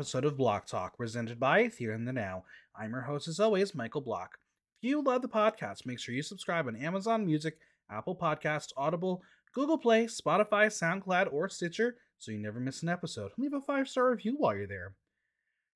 Episode of Block Talk, presented by Theater in the Now. I'm your host, as always, Michael Block. If you love the podcast, make sure you subscribe on Amazon Music, Apple Podcast, Audible, Google Play, Spotify, SoundCloud, or Stitcher so you never miss an episode. Leave a five star review while you're there.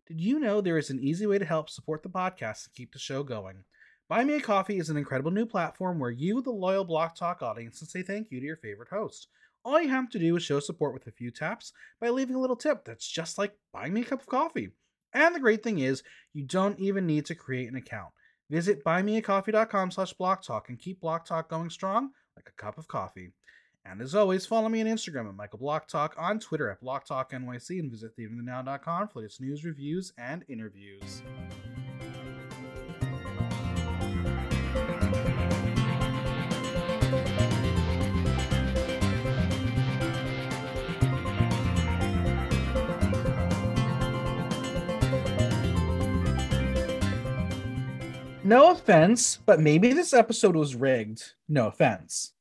Did you know there is an easy way to help support the podcast and keep the show going? Buy Me a Coffee is an incredible new platform where you, the loyal Block Talk audience, can say thank you to your favorite host. All you have to do is show support with a few taps by leaving a little tip that's just like buying me a cup of coffee. And the great thing is, you don't even need to create an account. Visit buymeacoffee.com slash blocktalk and keep Block Talk going strong like a cup of coffee. And as always, follow me on Instagram at Michael Block Talk, on Twitter at Block Talk NYC, and visit theaterthenow.com for latest news, reviews, and interviews. No offense, but maybe this episode was rigged. No offense.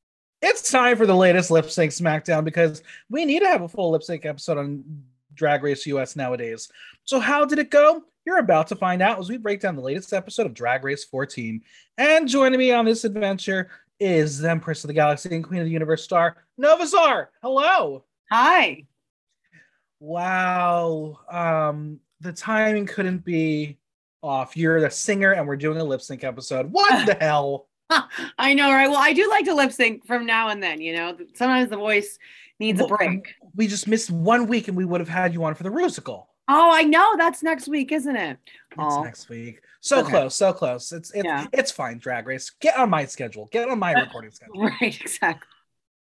It's time for the latest lip sync SmackDown because we need to have a full lip sync episode on Drag Race US nowadays. So, how did it go? You're about to find out as we break down the latest episode of Drag Race 14. And joining me on this adventure is the Empress of the Galaxy and Queen of the Universe star, Nova Czar. Hello. Hi. Wow. Um, the timing couldn't be off. You're the singer, and we're doing a lip sync episode. What the hell? I know, right? Well, I do like to lip sync from now and then. You know, sometimes the voice needs Well, a break. We just missed one week, and we would have had you on for the Rusical. Oh, I know. That's next week, isn't it? It's Oh, next week. So Okay. close, so close. It's it's, Yeah. it's fine. Drag race. Get on my schedule. Get on my recording schedule. right. Exactly.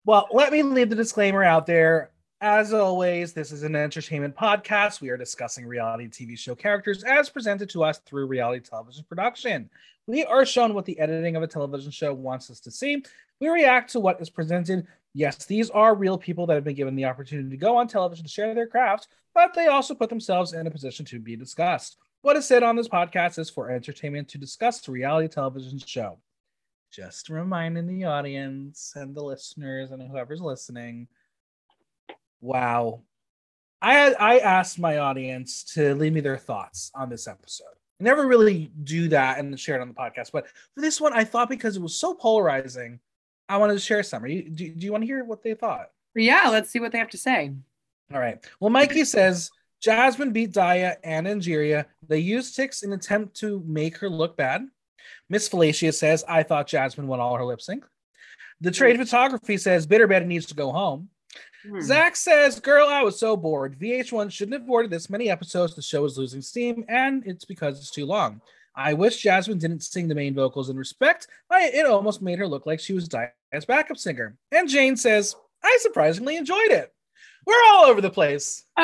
Well, let me leave the disclaimer out there. As always, this is an entertainment podcast. We are discussing reality TV show characters as presented to us through reality television production. We are shown what the editing of a television show wants us to see. We react to what is presented. Yes, these are real people that have been given the opportunity to go on television to share their craft, but they also put themselves in a position to be discussed. What is said on this podcast is for entertainment to discuss the reality television show. Just reminding the audience and the listeners and whoever's listening. Wow. I I asked my audience to leave me their thoughts on this episode. I never really do that and share it on the podcast, but for this one, I thought because it was so polarizing, I wanted to share some. Are you, do, do you want to hear what they thought? Yeah. Let's see what they have to say. All right. Well, Mikey says Jasmine beat Daya and Angeria. They used ticks in attempt to make her look bad. Miss Felicia says, I thought Jasmine won all her lip sync. The trade photography says Bitter Betty needs to go home. Hmm. Zach says, Girl, I was so bored. VH1 shouldn't have awarded this many episodes. The show is losing steam, and it's because it's too long. I wish Jasmine didn't sing the main vocals in respect. I, it almost made her look like she was Diana's backup singer. And Jane says, I surprisingly enjoyed it. We're all over the place.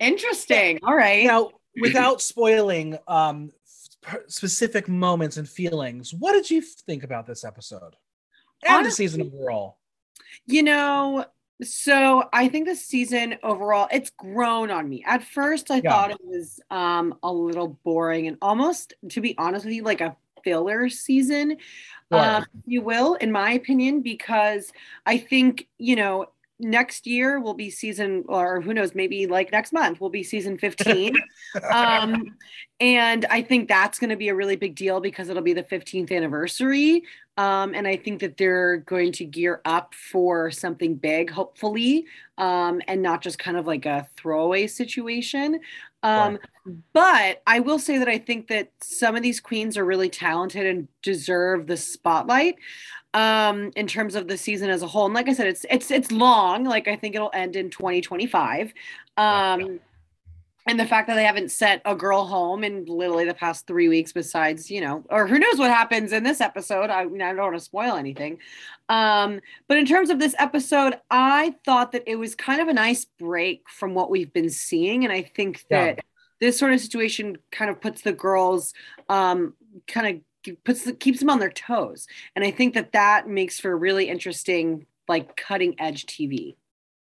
Interesting. All right. Now, without spoiling um, f- specific moments and feelings, what did you think about this episode and the Honestly- season overall? You know, so I think the season overall, it's grown on me. At first, I Yeah. thought it was um a little boring and almost, to be honest with you, like a filler season, um, if you will, in my opinion, because I think, you know, next year will be season, or who knows, maybe like next month will be season 15. um, and I think that's going to be a really big deal because it'll be the 15th anniversary. Um, and I think that they're going to gear up for something big, hopefully, um, and not just kind of like a throwaway situation. Um, But I will say that I think that some of these queens are really talented and deserve the spotlight um in terms of the season as a whole. And like i said it's it's it's long. Like i think it'll end in 2025 um and the fact that they haven't sent a girl home in literally the past three weeks besides you know or who knows what happens in this episode. I mean i don't want to spoil anything. Um but in terms of this episode i thought that it was kind of a nice break from what we've been seeing. And i think Yeah. that this sort of situation kind of puts the girls um kind of puts the, keeps them on their toes. And i think that that makes for really interesting like cutting edge tv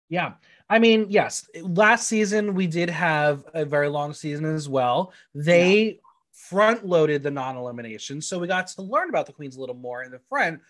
Yeah. I mean, yes, last season we did have a very long season as well. They front loaded the non elimination. So we got to learn about the Queens a little more in the front.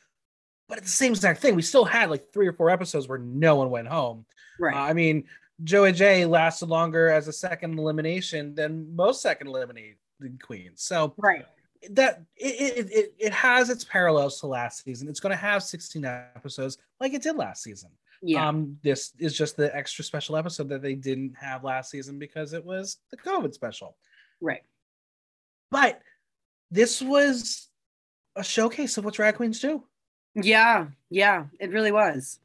But at the same exact thing, we still had like three or four episodes where no one went home. right Uh, I mean, Joey Jay lasted longer as a second elimination than most second eliminated queens. So right that it, it, it has its parallels to last season. It's going to have 16 episodes like it did last season. Yeah. Um, this is just the extra special episode that they didn't have last season because it was the COVID special. Right. But this was a showcase of what drag queens do. Yeah. Yeah. It really was.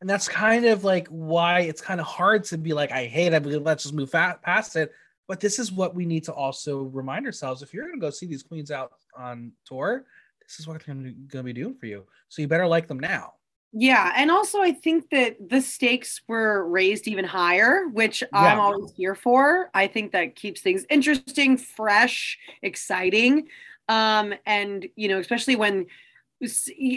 And that's kind of like why it's kind of hard to be like, I hate it, but let's just move past it. But this is what we need to also remind ourselves if you're going to go see these queens out on tour, this is what they're going to be doing for you. So you better like them now. Yeah, and also I think that the stakes were raised even higher, which yeah. I'm always here for. I think that keeps things interesting, fresh, exciting. Um, and you know, especially when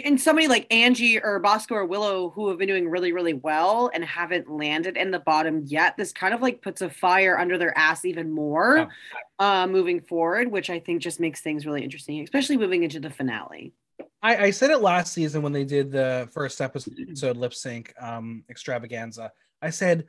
and somebody like Angie or Bosco or Willow who have been doing really, really well and haven't landed in the bottom yet, this kind of like puts a fire under their ass even more yeah. uh, moving forward, which I think just makes things really interesting, especially moving into the finale. I, I said it last season when they did the first episode lip sync um, extravaganza. I said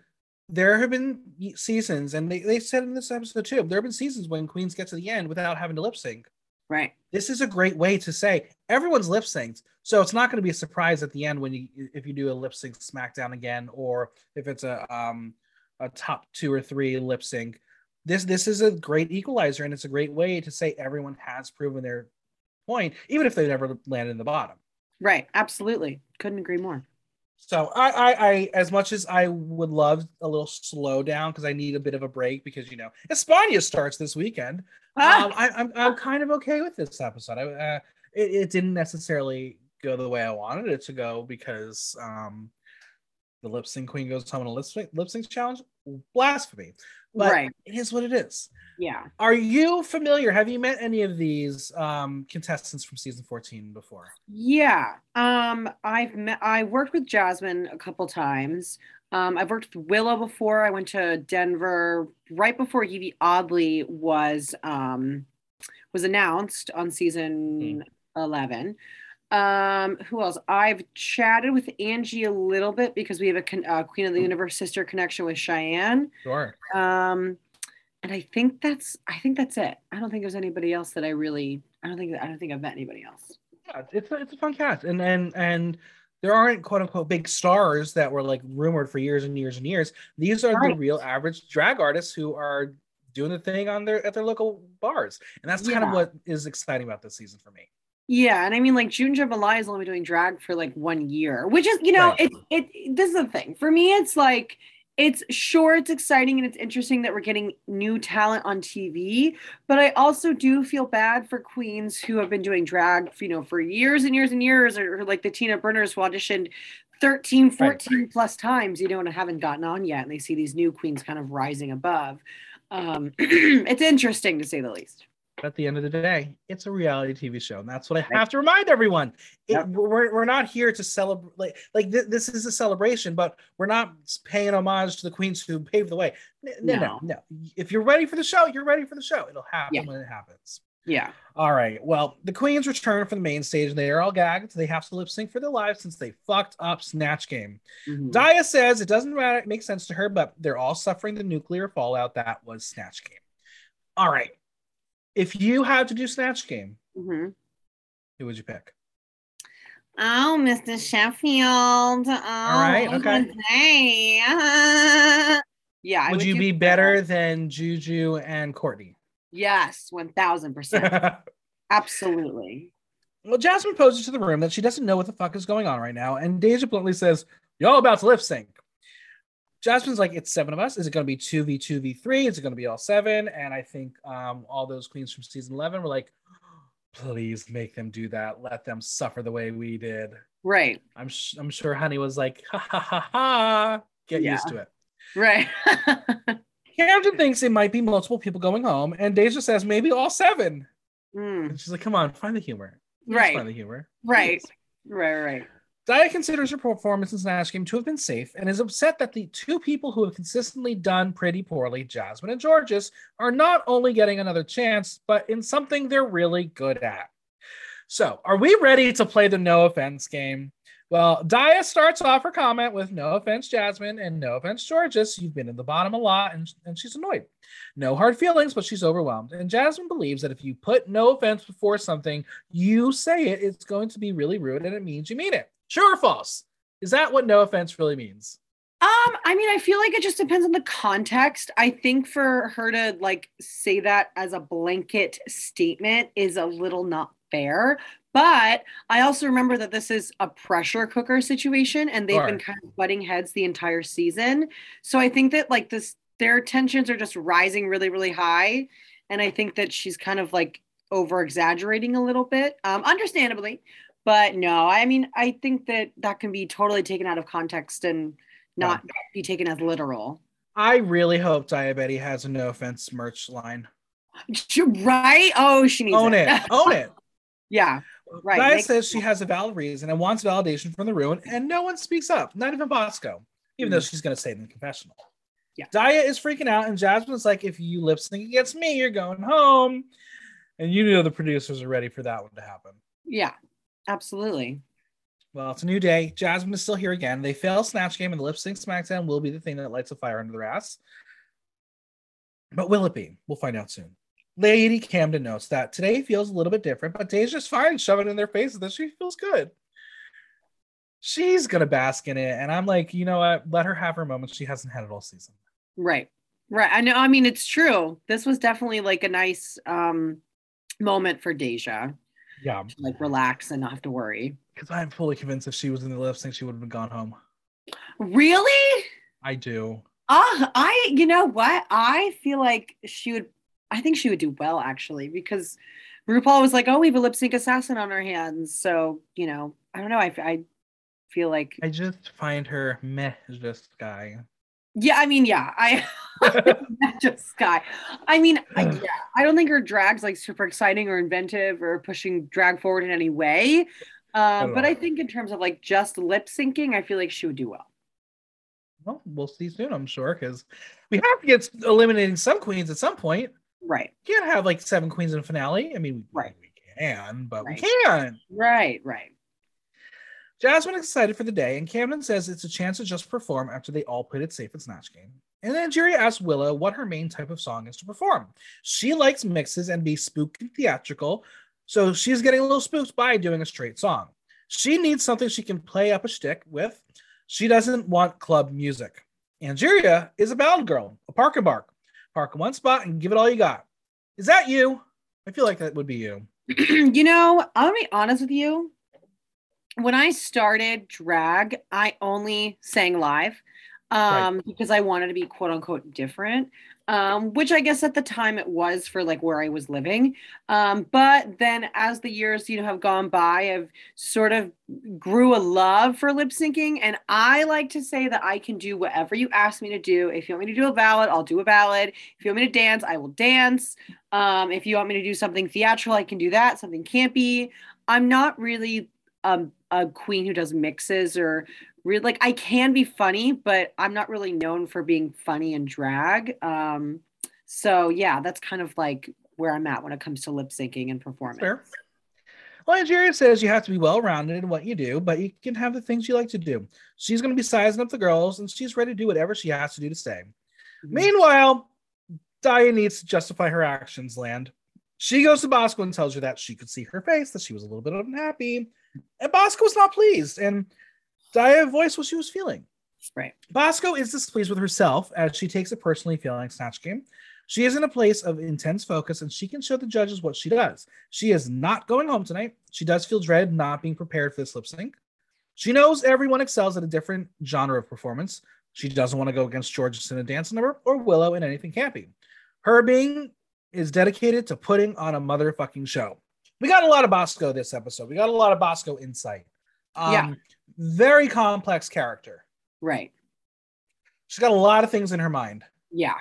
there have been seasons, and they, they said in this episode too, there have been seasons when queens get to the end without having to lip sync. Right. This is a great way to say everyone's lip synced. So it's not going to be a surprise at the end when you if you do a lip sync SmackDown again, or if it's a um a top two or three lip sync. This this is a great equalizer, and it's a great way to say everyone has proven their point, even if they never landed in the bottom. Right. Absolutely. Couldn't agree more. So I, I, I, as much as I would love a little slow down because I need a bit of a break because you know Espana starts this weekend. Ah. Um, I, am I'm, I'm kind of okay with this episode. I, uh, it, it didn't necessarily go the way I wanted it to go because um, the lip sync queen goes home in a lip sync, lip sync challenge. Blasphemy. But right. it is what it is. Yeah. Are you familiar? Have you met any of these um, contestants from season 14 before? Yeah. Um, I've met I worked with Jasmine a couple times. Um, I've worked with Willow before. I went to Denver right before Yvie Oddly was um, was announced on season mm. 11. Um, who else? I've chatted with Angie a little bit because we have a con- uh, Queen of the Universe sister connection with Cheyenne. Sure. Um, and I think that's I think that's it. I don't think there's anybody else that I really I don't think I don't think I've met anybody else. Yeah, it's a, it's a fun cast, and and and there aren't quote unquote big stars that were like rumored for years and years and years. These are right. the real average drag artists who are doing the thing on their at their local bars, and that's kind of what is exciting about this season for me. Yeah, and I mean, like June Jambalaya is only doing drag for like one year, which is, you know, right. it, it. This is the thing for me. It's like, it's sure it's exciting and it's interesting that we're getting new talent on TV, but I also do feel bad for queens who have been doing drag, you know, for years and years and years, or, or like the Tina Burners who auditioned 13, 14 right. plus times, you know, and haven't gotten on yet, and they see these new queens kind of rising above. Um, it's interesting to say the least at the end of the day, it's a reality TV show, and that's what I have to remind everyone. It, yep. we're, we're not here to celebrate like, like th- this is a celebration, but we're not paying homage to the queens who paved the way. No, no, no. no. If you're ready for the show, you're ready for the show. It'll happen yeah. when it happens. Yeah. All right. Well, the queens return from the main stage and they are all gagged. They have to lip sync for their lives since they fucked up Snatch Game. Mm-hmm. Daya says it doesn't matter, make sense to her, but they're all suffering the nuclear fallout that was Snatch Game. All right if you had to do Snatch Game, mm-hmm. who would you pick? Oh, Mr. Sheffield. Oh, All right. Okay. yeah. Would, would you be better than Juju and Courtney? Yes, one thousand percent. Absolutely. Well, Jasmine poses to the room that she doesn't know what the fuck is going on right now, and Deja bluntly says, "Y'all about to lip sync." Jasmine's like, it's seven of us. Is it going to be 2v2, v3? Is it going to be all seven? And I think um, all those queens from season 11 were like, please make them do that. Let them suffer the way we did. Right. I'm, sh- I'm sure Honey was like, ha ha ha ha. Get yeah. used to it. Right. Camden thinks it might be multiple people going home, and Deja says maybe all seven. Mm. And she's like, come on, find the humor. right. Find the humor. Right. Please. Right, right. Daya considers her performance in Snatch Game to have been safe and is upset that the two people who have consistently done pretty poorly, Jasmine and Jorgeous, are not only getting another chance, but in something they're really good at. So, are we ready to play the no offense game? Well, Daya starts off her comment with no offense, Jasmine, and no offense, Jorgeous. You've been in the bottom a lot, and, and she's annoyed. No hard feelings, but she's overwhelmed. And Jasmine believes that if you put no offense before something, you say it, it's going to be really rude and it means you mean it. True or false? Is that what no offense really means? Um, I mean, I feel like it just depends on the context. I think for her to like say that as a blanket statement is a little not fair. But I also remember that this is a pressure cooker situation and they've been kind of butting heads the entire season. So I think that like this their tensions are just rising really, really high. And I think that she's kind of like over exaggerating a little bit, um, understandably. But no, I mean, I think that that can be totally taken out of context and not yeah. be taken as literal. I really hope Daya Betty has a no offense merch line. Right? Oh, she needs own it. it. Own it. Yeah. Right. Make- says she has a valid reason and wants validation from the ruin, and no one speaks up, not even Bosco, even mm though she's going to say it in the confessional. Yeah. Daya is freaking out, and Jasmine's like, if you lip sync against me, you're going home. And you know the producers are ready for that one to happen. Yeah, absolutely. Well, it's a new day. Jasmine is still here again. They fail Snatch Game, and the lip sync SmackDown will be the thing that lights a fire under their ass. But will it be? We'll find out soon. Lady Camden notes that today feels a little bit different, but Deja's fine shoving in their faces that she feels good. She's gonna bask in it, and I'm like, you know what? Let her have her moments. She hasn't had it all season. Right, right. I know. I mean, it's true. This was definitely like a nice um moment for Deja. Yeah, to, like relax and not have to worry. Because I'm fully convinced if she was in the lip sync, she would have been gone home. Really? I do. Ah, uh, I. You know what? I feel like she would I think she would do well actually because RuPaul was like, "Oh, we have a lip sync assassin on our hands." So you know, I don't know. I, I feel like I just find her meh, just guy. Yeah, I mean, yeah, I just guy. I mean, I, yeah, I don't think her drag's like super exciting or inventive or pushing drag forward in any way. Uh, but I think in terms of like just lip syncing, I feel like she would do well. Well, we'll see soon, I'm sure, because we have to get eliminating some queens at some point. Right. You can't have like seven queens in a finale. I mean, right. we can, but right. we can. Right, right. Jasmine is excited for the day, and Camden says it's a chance to just perform after they all played it safe at Snatch Game. And then Jerry asks Willow what her main type of song is to perform. She likes mixes and be spooky theatrical, so she's getting a little spooked by doing a straight song. She needs something she can play up a stick with. She doesn't want club music. Angeria is a ballad girl, a park and bark park in one spot and give it all you got. Is that you? I feel like that would be you. you know, I'll be honest with you. When I started drag, I only sang live um, right. because I wanted to be quote unquote different um, which I guess at the time it was for like where I was living. Um, but then as the years, you know, have gone by, I've sort of grew a love for lip syncing. And I like to say that I can do whatever you ask me to do. If you want me to do a ballad, I'll do a ballad. If you want me to dance, I will dance. Um, if you want me to do something theatrical, I can do that. Something campy. I'm not really um, a queen who does mixes or really like I can be funny, but I'm not really known for being funny and drag. Um, so yeah, that's kind of like where I'm at when it comes to lip syncing and performance. Fair. Well, Angeria says you have to be well rounded in what you do, but you can have the things you like to do. She's going to be sizing up the girls, and she's ready to do whatever she has to do to stay. Mm-hmm. Meanwhile, Daya needs to justify her actions. Land. She goes to Bosco and tells her that she could see her face, that she was a little bit unhappy, and Bosco was not pleased. And Daya voiced what she was feeling. Right. Bosco is displeased with herself as she takes a personally feeling Snatch Game. She is in a place of intense focus and she can show the judges what she does. She is not going home tonight. She does feel dread not being prepared for this lip sync. She knows everyone excels at a different genre of performance. She doesn't want to go against George in a dance number or Willow in anything campy. Her being is dedicated to putting on a motherfucking show. We got a lot of Bosco this episode. We got a lot of Bosco insight. Um, yeah very complex character. Right. She's got a lot of things in her mind. Yeah.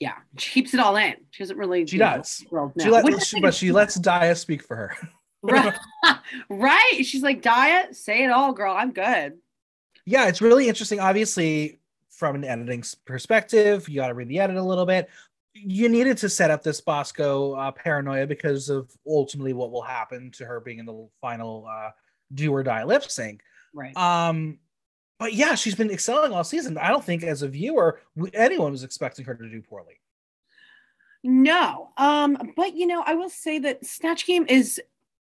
Yeah. She keeps it all in. She doesn't really. She does. She let, she, but she lets Daya speak for her. right. right. She's like, Daya, say it all, girl. I'm good. Yeah. It's really interesting. Obviously, from an editing perspective, you got to read the edit a little bit. You needed to set up this Bosco uh, paranoia because of ultimately what will happen to her being in the final uh, do or die lip sync. Right. Um, but yeah, she's been excelling all season. I don't think as a viewer anyone was expecting her to do poorly. No, um, but you know, I will say that Snatch Game is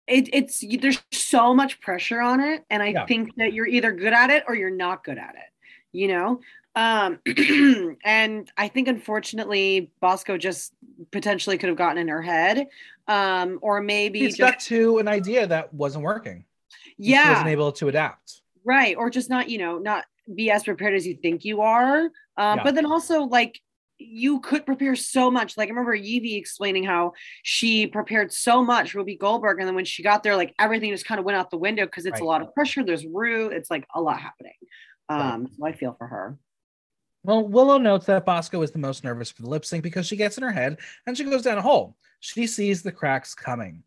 it, it's there's so much pressure on it, and I yeah. think that you're either good at it or you're not good at it. You know, um, and I think unfortunately Bosco just potentially could have gotten in her head, um, or maybe he stuck to an idea that wasn't working. Yeah, she wasn't able to adapt. Right, or just not, you know, not be as prepared as you think you are. Um, yeah. But then also like you could prepare so much. Like I remember Yvie explaining how she prepared so much for Whoopi Goldberg, and then when she got there, like everything just kind of went out the window because it's right. a lot of pressure. There's Ru. It's like a lot happening. Um, right. so I feel for her. Well, Willow notes that Bosco is the most nervous for the lip sync because she gets in her head and she goes down a hole. She sees the cracks coming.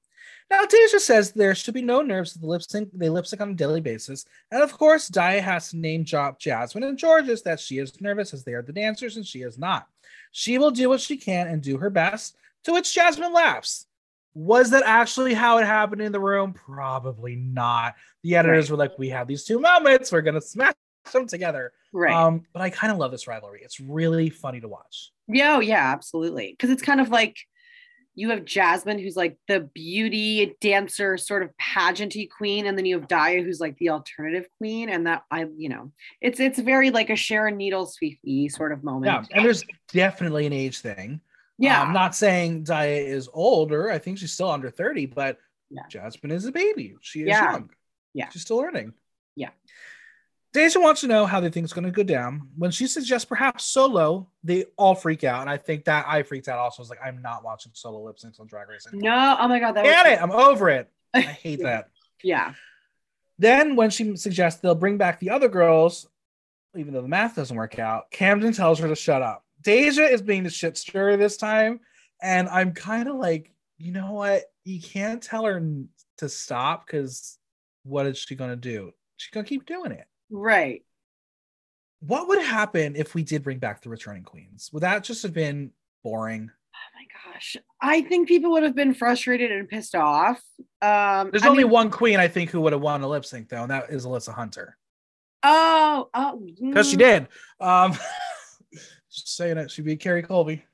Now, Deja says there should be no nerves the lip sync. They lip sync on a daily basis. And of course, Daya has to name drop Jasmine and Jorgeous that she is nervous as they are the dancers and she is not. She will do what she can and do her best, to which Jasmine laughs. Was that actually how it happened in the room? Probably not. The editors right. were like, we have these two moments, we're gonna smash them together. Right. Um, but I kind of love this rivalry. It's really funny to watch. Yeah, oh, yeah, absolutely. Because it's kind of like you have Jasmine, who's like the beauty dancer, sort of pageanty queen, and then you have Daya, who's like the alternative queen. And that I, you know, it's it's very like a Sharon Needles Phi Phi sort of moment. Yeah, and there's definitely an age thing. Yeah, I'm not saying Daya is older. I think she's still under 30, but yeah. Jasmine is a baby. She is yeah. young. Yeah, she's still learning. Yeah. Deja wants to know how they think it's going to go down. When she suggests perhaps solo, they all freak out, and I think that I freaked out also. I was like, I'm not watching solo lip syncs on Drag Race. Anymore. No, oh my god, that get was- it. I'm over it. I hate that. yeah. Then when she suggests they'll bring back the other girls, even though the math doesn't work out, Camden tells her to shut up. Deja is being the shit stirrer this time, and I'm kind of like, you know what? You can't tell her to stop because what is she gonna do? She's gonna keep doing it. Right. What would happen if we did bring back the returning queens? Would that just have been boring? Oh my gosh. I think people would have been frustrated and pissed off. Um There's I only mean, one queen I think who would have won a lip sync though, and that is Alyssa Hunter. Oh, oh because she mm. did. Um just saying it, she beat Kerri Colby.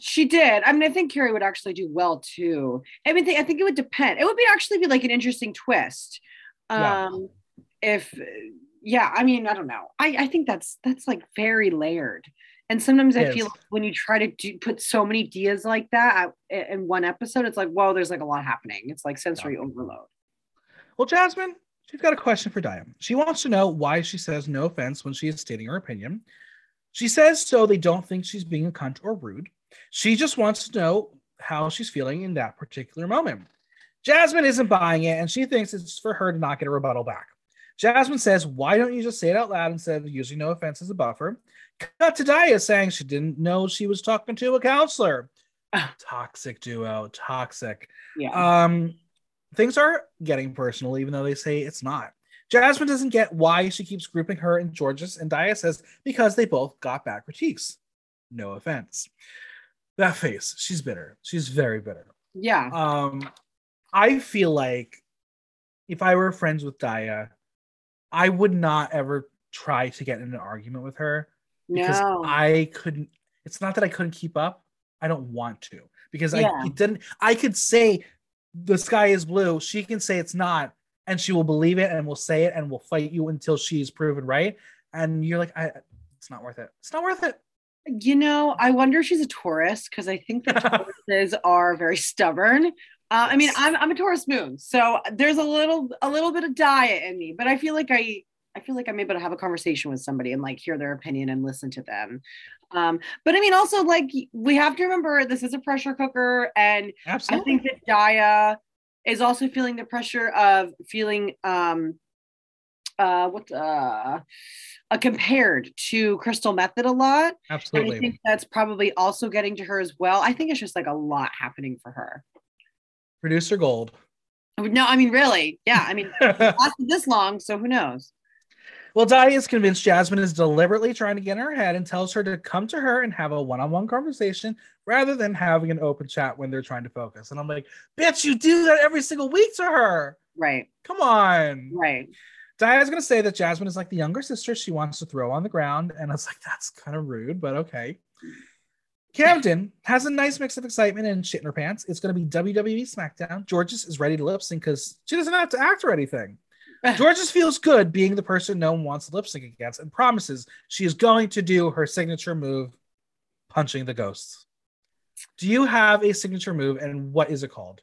She did. I mean, I think Kerri would actually do well too. I mean, I think it would depend. It would be actually be like an interesting twist. Um, yeah. if yeah i mean i don't know. I i think that's that's like very layered. And sometimes i feel like when you try to do, put so many dias like that in one episode it's like whoa there's like a lot happening. It's like sensory yeah. overload. Well jasmine she's got a question for diane. She wants to know why she says no offense when she is stating her opinion. She says so they don't think she's being a cunt or rude. She just wants to know how she's feeling in that particular moment. Jasmine isn't buying it and she thinks it's for her to not get a rebuttal back Jasmine says, Why don't you just say it out loud instead of using no offense as a buffer? Cut to Daya saying she didn't know she was talking to a counselor. toxic duo, toxic. Yeah. Um, things are getting personal, even though they say it's not. Jasmine doesn't get why she keeps grouping her and Jorgeous, and Daya says because they both got bad critiques. No offense. That face, she's bitter. She's very bitter. Yeah. Um, I feel like if I were friends with Daya, I would not ever try to get in an argument with her because no. I couldn't. It's not that I couldn't keep up. I don't want to because yeah. I didn't. I could say the sky is blue. She can say it's not, and she will believe it and will say it and will fight you until she's proven right. And you're like, I, it's not worth it. It's not worth it. You know, I wonder if she's a Taurus because I think the Tauruses are very stubborn. Uh, I mean, I'm I'm a Taurus moon, so there's a little a little bit of diet in me, but I feel like I I feel like I'm able to have a conversation with somebody and like hear their opinion and listen to them. Um, but I mean, also like we have to remember this is a pressure cooker, and Absolutely. I think that Daya is also feeling the pressure of feeling um uh what uh, uh compared to Crystal Methyd a lot absolutely and i think that's probably also getting to her as well i think it's just like a lot happening for her Producer Gold. No, I mean, really. Yeah. I mean, lasted this long, so who knows? Well, Dottie is convinced Jasmine is deliberately trying to get in her head and tells her to come to her and have a one on one conversation rather than having an open chat when they're trying to focus. And I'm like, bitch, you do that every single week to her. Right. Come on. Right. Diana's gonna say that Jasmine is like the younger sister she wants to throw on the ground, and I was like, that's kind of rude, but okay. Camden has a nice mix of excitement and shit in her pants. It's gonna be WWE SmackDown. Jorgeous is ready to lip sync because she doesn't have to act or anything. Jorgeous feels good being the person no one wants to lip sync against and promises she is going to do her signature move, punching the ghosts. Do you have a signature move and what is it called?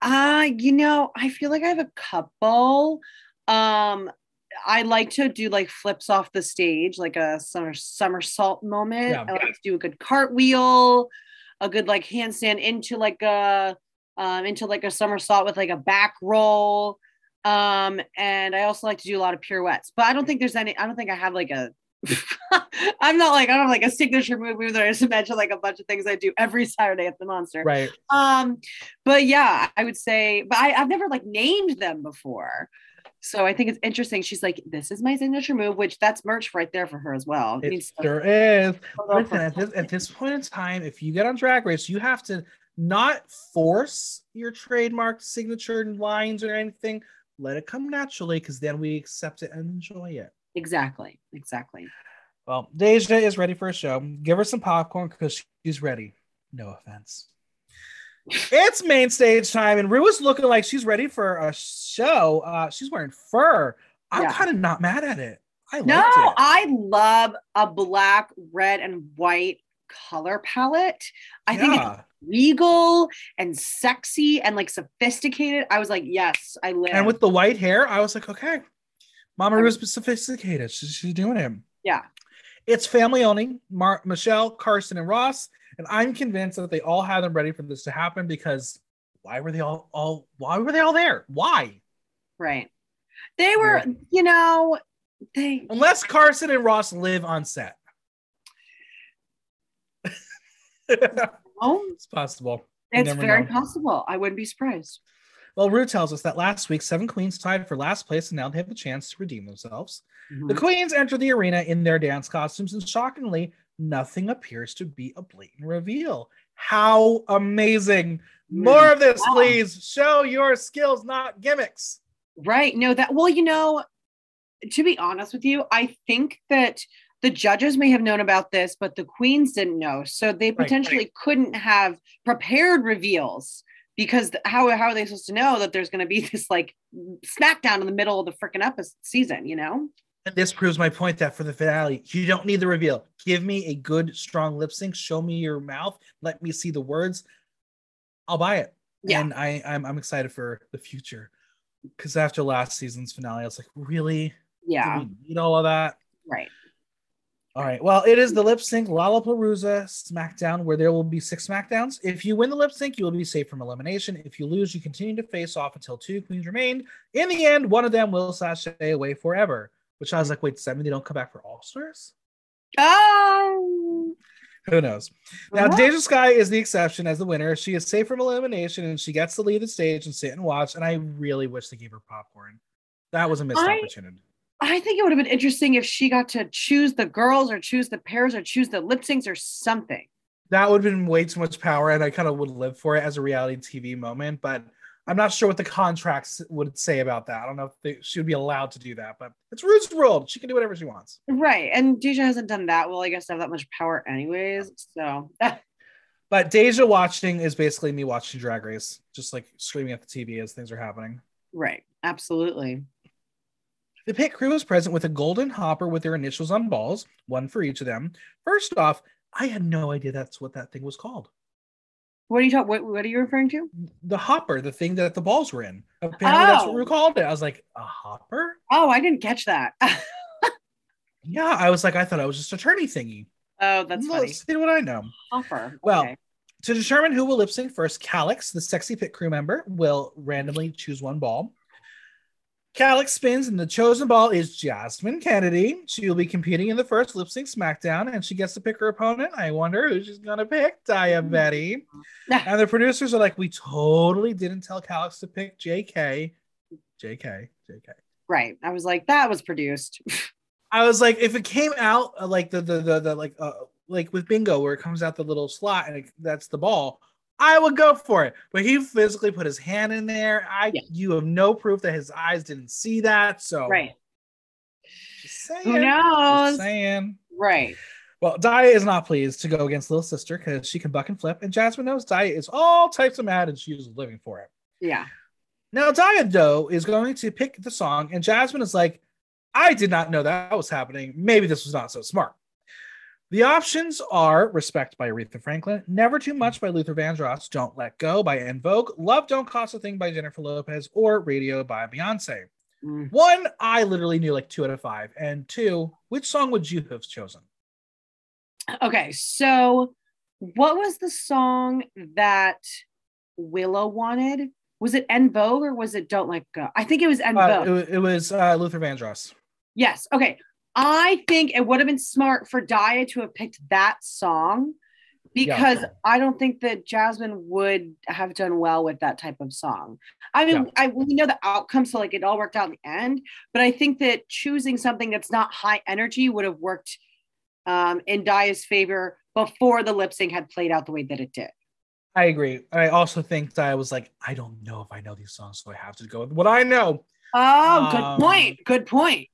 Uh, you know, I feel like I have a couple. Um, I like to do like flips off the stage, like a summer somersault moment. Yeah. I like to do a good cartwheel, a good like handstand into like a um into like a somersault with like a back roll. Um, and I also like to do a lot of pirouettes, but I don't think there's any, I don't think I have like a I'm not like I don't have like a signature move that I just mentioned like a bunch of things I do every Saturday at the Monster. Right. Um, but yeah, I would say, but I, I've never like named them before. So I think it's interesting. She's like, "This is my signature move," which that's merch right there for her as well. It, it sure is. Listen, at this, at this point in time, if you get on Drag Race, you have to not force your trademark signature lines or anything. Let it come naturally, because then we accept it and enjoy it. Exactly. Exactly. Well, Deja is ready for a show. Give her some popcorn because she's ready. No offense. It's main stage time, and Ru is looking like she's ready for a show. Uh, she's wearing fur. I'm yeah. kind of not mad at it. I no, it. I love a black, red, and white color palette. I yeah. think it's regal and sexy and like sophisticated. I was like, yes, I live. And with the white hair, I was like, okay, Mama Ru's sophisticated. She's, she's doing it. Yeah. It's family owning. Mar- Michelle, Carson, and Ross, and I'm convinced that they all had them ready for this to happen because why were they all all why were they all there? Why? Right. They were, yeah. you know, they unless Carson and Ross live on set. oh, it's possible. It's very know. possible. I wouldn't be surprised. Well, Ru tells us that last week, seven queens tied for last place, and now they have a chance to redeem themselves. Mm-hmm. The queens enter the arena in their dance costumes, and shockingly, nothing appears to be a blatant reveal. How amazing! Hmm. More of this, wow. please. Show your skills, not gimmicks. Right. No, that, well, you know, to be honest with you, I think that the judges may have known about this, but the queens didn't know. So they potentially right, right. couldn't have prepared reveals because how, how are they supposed to know that there's going to be this like smackdown in the middle of the freaking episode season, you know? And this proves my point that for the finale, you don't need the reveal. Give me a good, strong lip sync. Show me your mouth. Let me see the words. I'll buy it. Yeah. And I, I'm, I'm excited for the future. Because after last season's finale, I was like, really? Yeah. Do we need all of that? Right. All right. Well, it is the lip sync Lollapalooza SmackDown, where there will be six SmackDowns. If you win the lip sync, you will be safe from elimination. If you lose, you continue to face off until two queens remain. In the end, one of them will sashay away forever. Which I was like, wait, seven? They don't come back for All Stars? Oh. Who knows? Now, uh-huh. Deja Skye is the exception as the winner. She is safe from elimination and she gets to leave the stage and sit and watch. And I really wish they gave her popcorn. That was a missed I, opportunity. I think it would have been interesting if she got to choose the girls or choose the pairs or choose the lip syncs or something. That would have been way too much power, and I kind of would live for it as a reality TV moment. But I'm not sure what the contracts would say about that. I don't know if they, she would be allowed to do that, but it's Ruth's world. She can do whatever she wants. Right. And Deja hasn't done that well, I guess, to have that much power, anyways. So. but Deja watching is basically me watching Drag Race, just like screaming at the TV as things are happening. Right. Absolutely. The pit crew is present with a golden hopper with their initials on balls, one for each of them. First off, I had no idea that's what that thing was called. What are you talking? What, what are you referring to? The hopper, the thing that the balls were in. Apparently, oh. that's what we oh. called it. I was like, a hopper? Oh, I didn't catch that. yeah, I was like, I thought I was just a turny thingy. Oh, that's well, funny. See what I know. Hopper. Well, okay. to determine who will lip sync first, Calix, the sexy pit crew member, will randomly choose one ball. Calix spins, and the chosen ball is Jasmine Kennedy. She will be competing in the first lip sync SmackDown, and she gets to pick her opponent. I wonder who she's gonna pick. Daya Betty. and the producers are like, "We totally didn't tell Calix to pick JK, JK, JK." Right. I was like, that was produced. I was like, if it came out uh, like the the the, the like uh, like with bingo where it comes out the little slot and it, that's the ball I would go for it. But he physically put his hand in there. I yeah. you have no proof that his eyes didn't see that. So right. saying, Who knows? Saying. Right. Well, Daya is not pleased to go against little sister because she can buck and flip, and Jasmine knows Daya is all types of mad and she is living for it. Yeah. Now, Daya, though, is going to pick the song, and Jasmine is like, I did not know that was happening. Maybe this was not so smart. The options are Respect by Aretha Franklin, Never Too Much by Luther Vandross, Don't Let Go by En Vogue, Love Don't Cost a Thing by Jennifer Lopez, or Radio by Beyonce. Mm. One, I literally knew like two out of five. And two, which song would you have chosen? Okay. So, what was the song that Willow wanted? Was it En Vogue or was it Don't Let Go? I think it was En Uh, Vogue. it, it was uh, Luther Vandross. Yes. Okay. I think it would have been smart for Daya to have picked that song because I don't think that Jasmine would have done well with that type of song. I mean, Yeah. I we know the outcome, so like it all worked out in the end. But I think that choosing something that's not high energy would have worked um, in Daya's favor before the lip sync had played out the way that it did. I agree. I also think that I was like, I don't know if I know these songs, so I have to go with what I know. Oh, good Um, point. Good point.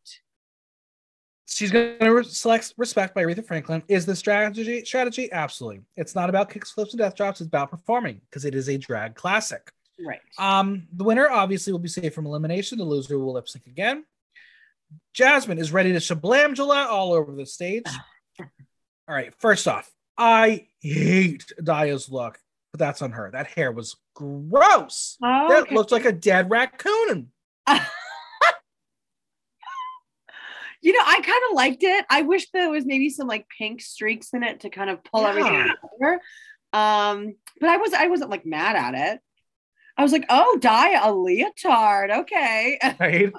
She's going to select Respect by Aretha Franklin. Is the strategy? Strategy? Absolutely. It's not about kicks, flips, and death drops. It's about performing because it is a drag classic. Right. Um, the winner obviously will be safe from elimination. The loser will lip sync again. Jasmine is ready to shablamjula all over the stage. All right, first off, I hate Daya's look, but that's on her. That hair was gross. Oh, That okay. looked like a dead raccoon. you know, I kind of liked it. I wish there was maybe some like pink streaks in it to kind of pull everything together. Um, but I was I wasn't like mad at it. I was like, oh, dye a leotard. Okay. Right.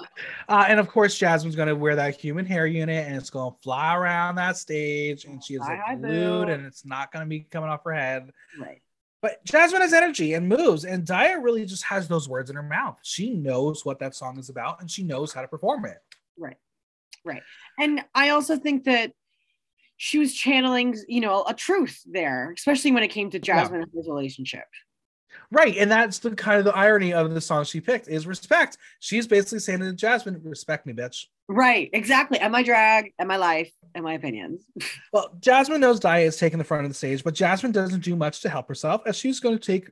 Uh, and of course, Jasmine's going to wear that human hair unit and it's going to fly around that stage. And she is like glued and it's not going to be coming off her head. right. But Jasmine has energy and moves, and Daya really just has those words in her mouth. She knows what that song is about and she knows how to perform it. Right. Right. And I also think that she was channeling, you know, a truth there, especially when it came to Jasmine and his relationship. Right. And that's the kind of the irony of the song she picked is respect. She's basically saying to Jasmine, respect me, bitch. Right. Exactly. And my drag and my life and my opinions. Well, Jasmine knows Daya is taking the front of the stage, but Jasmine doesn't do much to help herself as she's going to take,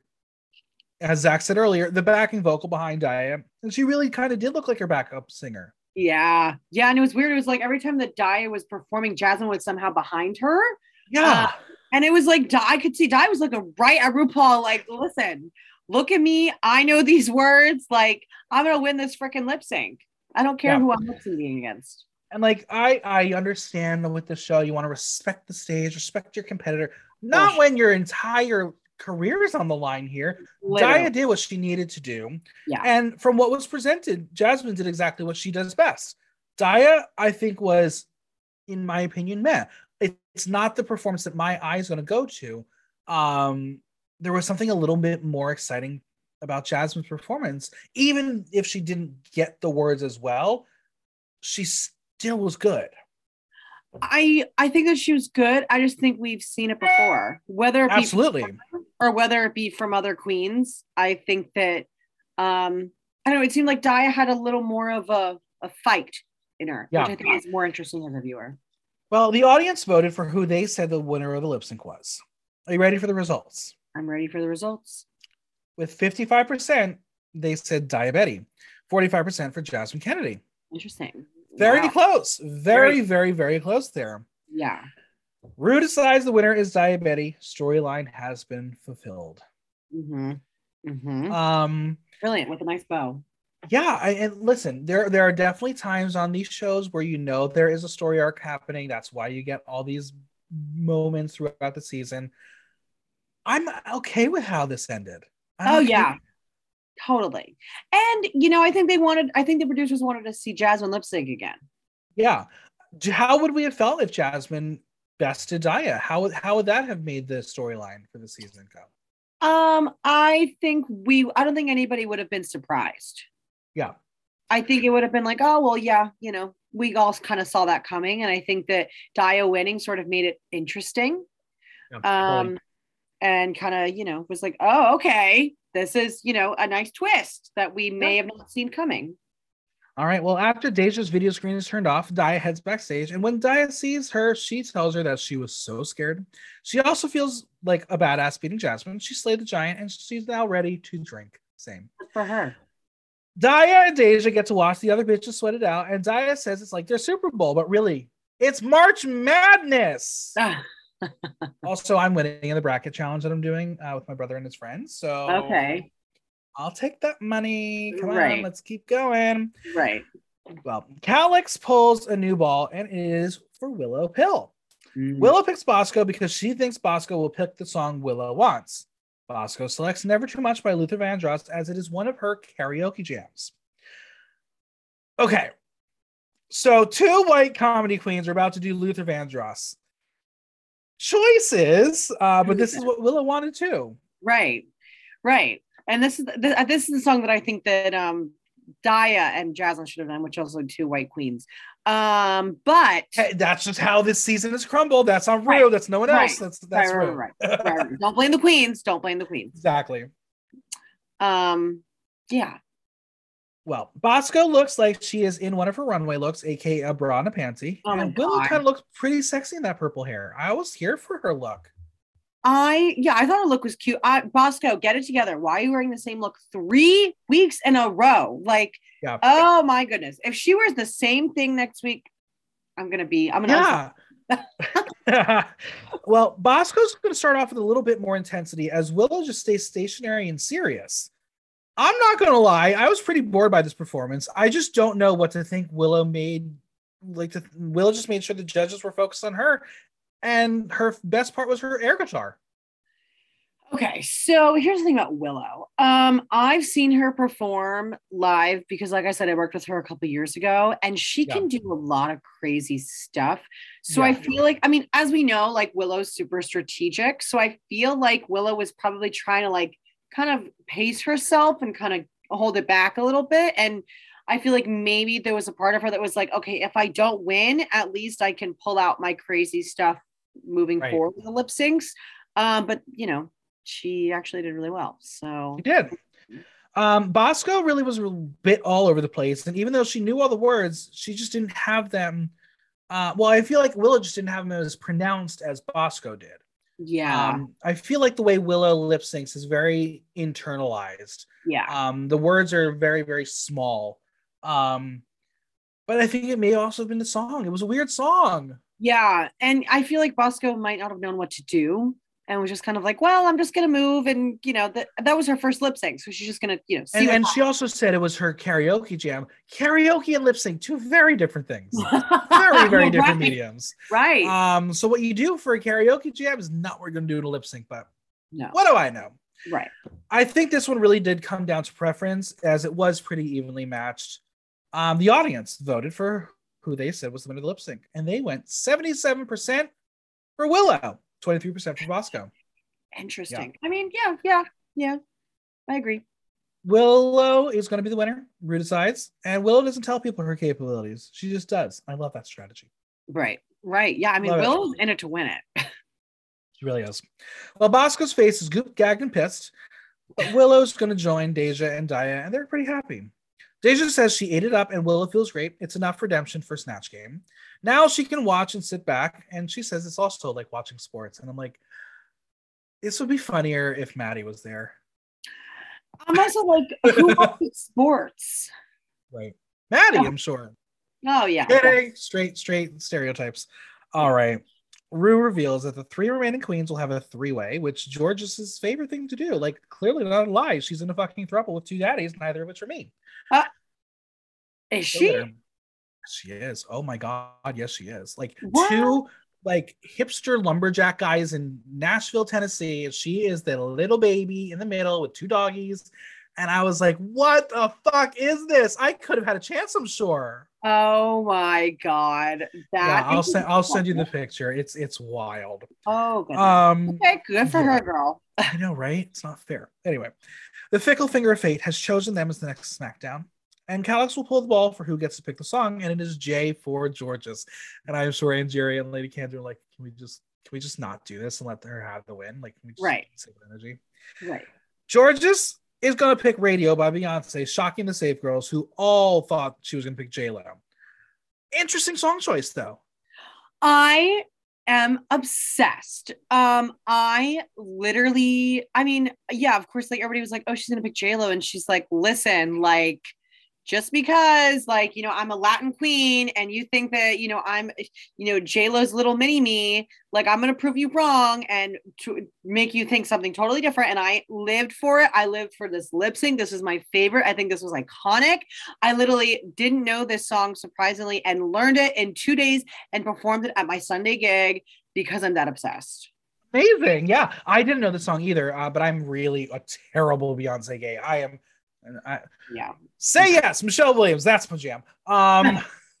as Zach said earlier, the backing vocal behind Daya. And she really kind of did look like her backup singer. Yeah. Yeah. And it was weird. It was like every time that Daya was performing, Jasmine was somehow behind her. Yeah. Uh, and it was like, I could see Di was looking right at RuPaul, like, listen, look at me. I know these words. Like, I'm going to win this freaking lip sync. I don't care Yeah. who I'm lip syncing against. And like I I understand with the show, you want to respect the stage, respect your competitor, not Bullshit. when your entire career is on the line here. Literally. Daya did what she needed to do. Yeah. And from what was presented, Jasmine did exactly what she does best. Daya, I think, was, in my opinion, meh. It's not the performance that my eye is going to go to. Um, there was something a little bit more exciting about Jasmine's performance. Even if she didn't get the words as well, she still was good. I I think that she was good. I just think we've seen it before, whether Absolutely. Or whether it be from other queens. I think that um I don't know. It seemed like Daya had a little more of a a fight in her, Yeah. which I think is more interesting as a viewer. Well, the audience voted for who they said the winner of the lip sync was. Are you ready for the results? I'm ready for the results. With 55%, they said Daya Betty, 45% for Jasmine Kennedy. Interesting. Very Wow. close. Very, Very- very, very close there. Yeah. Ru decides the winner is Daya Betty. Storyline has been fulfilled. Mm-hmm. Mm-hmm. Um, Brilliant with a nice bow. yeah, I, and listen, there there are definitely times on these shows where you know there is a story arc happening. That's why you get all these moments throughout the season. I'm okay with how this ended. I'm Oh okay yeah. Totally. And you know, I think they wanted I think the producers wanted to see Jasmine lip sync again. Yeah. How would we have felt if Jasmine bested Daya? How would how would that have made the storyline for the season go? Um, I think we I don't think anybody would have been surprised. Yeah. I think it would have been like, oh well, yeah, you know, we all kind of saw that coming. And I think that Daya winning sort of made it interesting. Um and kind of, you know, was like, oh, okay, this is, you know, a nice twist that we may Yeah. have not seen coming. All right. Well, after Deja's video screen is turned off, Daya heads backstage. And when Daya sees her, she tells her that she was so scared. She also feels like a badass beating Jasmine. She slayed the giant and she's now ready to drink. Same. Good for her. Daya and Deja get to watch the other bitches sweat it out. And Daya says it's like their Super Bowl, but really, it's March Madness. also, I'm winning in the bracket challenge that I'm doing uh, with my brother and his friends. So, okay. I'll take that money. Come Right. on, let's keep going. Right. Well, Calix pulls a new ball and it is for Willow Pill. Mm. Willow picks Bosco because she thinks Bosco will pick the song Willow wants. Bosco selects Never Too Much by Luther Vandross as it is one of her karaoke jams. Okay. So two white comedy queens are about to do Luther Vandross. Choices, uh, but this is what Willow wanted too. Right. Right. And this is the, this is the song that I think that um Daya and Jasmine should have done, which also two white queens. Um, but Hey, that's just how this season has crumbled. That's on Right. That's no one else. Right. That's that's right, right, right, right, right. Don't blame the queens. Don't blame the queens. exactly. Um, yeah. Well, Bosco looks like she is in one of her runway looks, aka a bra and a panty. Oh and Willow kind of looks pretty sexy in that purple hair. I was here for her look. I yeah, I thought her look was cute. I, Bosco, get it together. Why are you wearing the same look three weeks in a row? Like, Yeah. oh my goodness. If she wears the same thing next week, I'm gonna be. I'm gonna. Yeah. well, Bosco's going to start off with a little bit more intensity as Willow just stays stationary and serious. I'm not going to lie, I was pretty bored by this performance. I just don't know what to think. Willow made like the, Willow just made sure the judges were focused on her, and her best part was her air guitar. Okay, so here's the thing about Willow. Um, I've seen her perform live because, like I said, I worked with her a couple years ago, and she Yeah. can do a lot of crazy stuff. So I feel like, I mean, as we know, like Willow's super strategic. So I feel like Willow was probably trying to like kind of pace herself and kind of hold it back a little bit. And I feel like maybe there was a part of her that was like, okay, if I don't win, at least I can pull out my crazy stuff moving Right. forward with the lip syncs. Um, but you know, she actually did really well. So She did. Um, Bosco really was a bit all over the place, and even though she knew all the words, she just didn't have them. Uh, well, I feel like Willow just didn't have them as pronounced as Bosco did. yeah, Um, I feel like the way Willow lip syncs is very internalized. yeah, Um, the words are very, very small. Um, but I think it may also have been the song. It was a weird song. Yeah. And I feel like Bosco might not have known what to do. And was just kind of like, well, I'm just gonna move, and you know that that was her first lip sync, so she's just gonna, you know, And, and she also said it was her karaoke jam. Karaoke and lip sync, two very different things. Very, very different right, mediums. Right. Um, so what you do for a karaoke jam is not what you're gonna do in a lip sync, but no. what do I know? Right. I think this one really did come down to preference, as it was pretty evenly matched. Um, the audience voted for who they said was the winner of the lip sync, and they went 77% for Willow, 23% for Bosco. Interesting. I mean, yeah, yeah, yeah. I agree. Willow is going to be the winner. Ru decides, and Willow doesn't tell people her capabilities. She just does. I love that strategy. Right. Right. Yeah. I mean, Love it. Willow's in it to win it. She really is. Well, Bosco's face is gooped, gagged, and pissed. But Willow's going to join Deja and Daya, and they're pretty happy. Deja says she ate it up, and Willow feels great. It's enough redemption for Snatch Game. Now she can watch and sit back, and she says it's also like watching sports. And I'm like, this would be funnier if Maddie was there. I'm also like, who watches sports? Right. Maddie, I'm sure. Oh yeah. Kidding. Straight, straight stereotypes. All right. Ru reveals that the three remaining queens will have a three-way, which George is his favorite thing to do. Like, clearly not a lie. She's in a fucking throuple with two daddies, neither of which are me. Uh, is she? She is. Oh my god, yes, she is. Like What? two like hipster lumberjack guys in Nashville, Tennessee. She is the little baby in the middle with two doggies. And I was like, what the fuck is this? I could have had a chance, I'm sure. Oh my god. That yeah, I'll send I'll send you the picture. It's it's wild. Oh goodness. Um okay, good for yeah. her, girl. I know, right? It's not fair. Anyway, the fickle finger of fate has chosen them as the next SmackDown. And Calix will pull the ball for who gets to pick the song, and it is Jay for Jorgeous. And I'm sure Angeria and Lady Camden are like, can we just can we just not do this and let her have the win? Like, can we just Right. save energy? Right. Jorgeous is going to pick Radio by Beyonce, shocking the Safe Girls, who all thought she was going to pick J Lo. Interesting song choice, though. I am obsessed. Um, I literally, I mean, yeah, of course, like everybody was like, oh, she's gonna pick J Lo, and she's like, listen, like just because like you know i'm a latin queen and you think that you know i'm you know j-lo's little mini me like i'm gonna prove you wrong and to make you think something totally different. And i lived for it. I lived for this lip sync. This is my favorite. I think this was iconic. I literally didn't know this song surprisingly and learned it in two days and performed it at my sunday gig because i'm that obsessed. Amazing. Yeah. I didn't know the song either uh, but i'm really a terrible beyonce gay. I am I, yeah. Say yes, Michelle Williams. That's my jam. Um,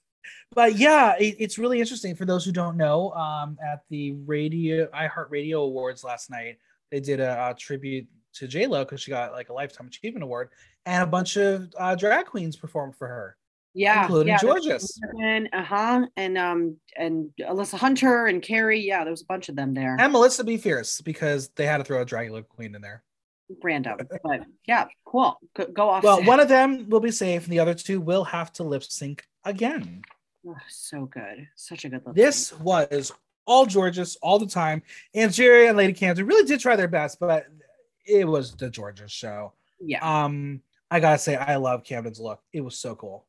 but yeah, it, it's really interesting for those who don't know. Um, at the radio iHeartRadio Awards last night, they did a, a tribute to J Lo because she got like a lifetime achievement award, and a bunch of uh, drag queens performed for her. Yeah, including yeah, Jorgeous. Uh huh. And um and Alyssa Hunter and Kerri. Yeah, there was a bunch of them there. And Melissa B. Fierce because they had to throw a drag queen in there random. But yeah, cool. Go, go off. Well, one of them will be safe, and the other two will have to lip sync again. Oh, so good. Such a good lip This was all Jorgeous all the time. Angeria and Lady Camden really did try their best, but it was the Jorgeous show. Yeah. Um, I gotta say, I love Camden's look. It was so cool.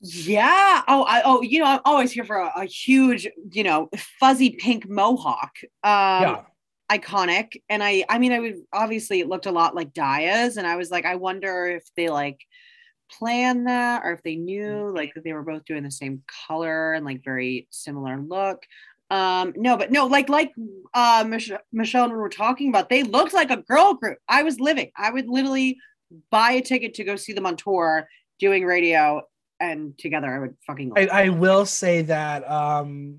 Yeah. Oh, I oh, you know, I'm always here for a, a huge, you know, fuzzy pink mohawk. Um, yeah iconic. And i i mean i would obviously it looked a lot like Daya's and i was like i wonder if they like planned that or if they knew mm-hmm. like that they were both doing the same color and like very similar look. Um no but no like like uh Mich- michelle and we were talking about they looked like a girl group. I was living i would literally buy a ticket to go see them on tour doing radio and together i would fucking I, I will say that um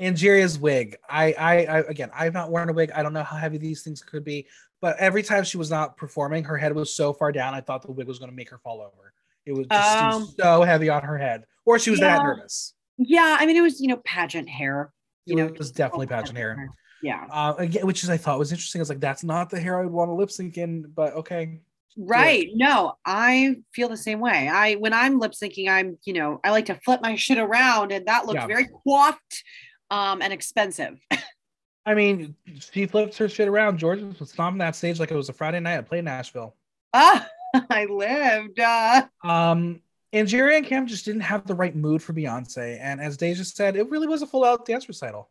Angeria's wig. I, I, I, again, I've not worn a wig. I don't know how heavy these things could be, but every time she was not performing, her head was so far down. I thought the wig was going to make her fall over. It was just um, so heavy on her head, or she was yeah, that nervous. Yeah, I mean, it was you know pageant hair. You it know, it was definitely pageant hair. hair. Yeah. Uh, again, which is I thought was interesting. I was like, that's not the hair I would want to lip sync in, but okay. Right. Yeah. No, I feel the same way. I when I'm lip syncing, I'm you know I like to flip my shit around, and that looks yeah. very coiffed um, and expensive. I mean, she flips her shit around. Jorgeous was stomping that stage like it was a Friday night at Play Nashville. Ah, I lived. Uh. Um, and Jerry and Cam just didn't have the right mood for Beyonce. And as Deja said, it really was a full out dance recital.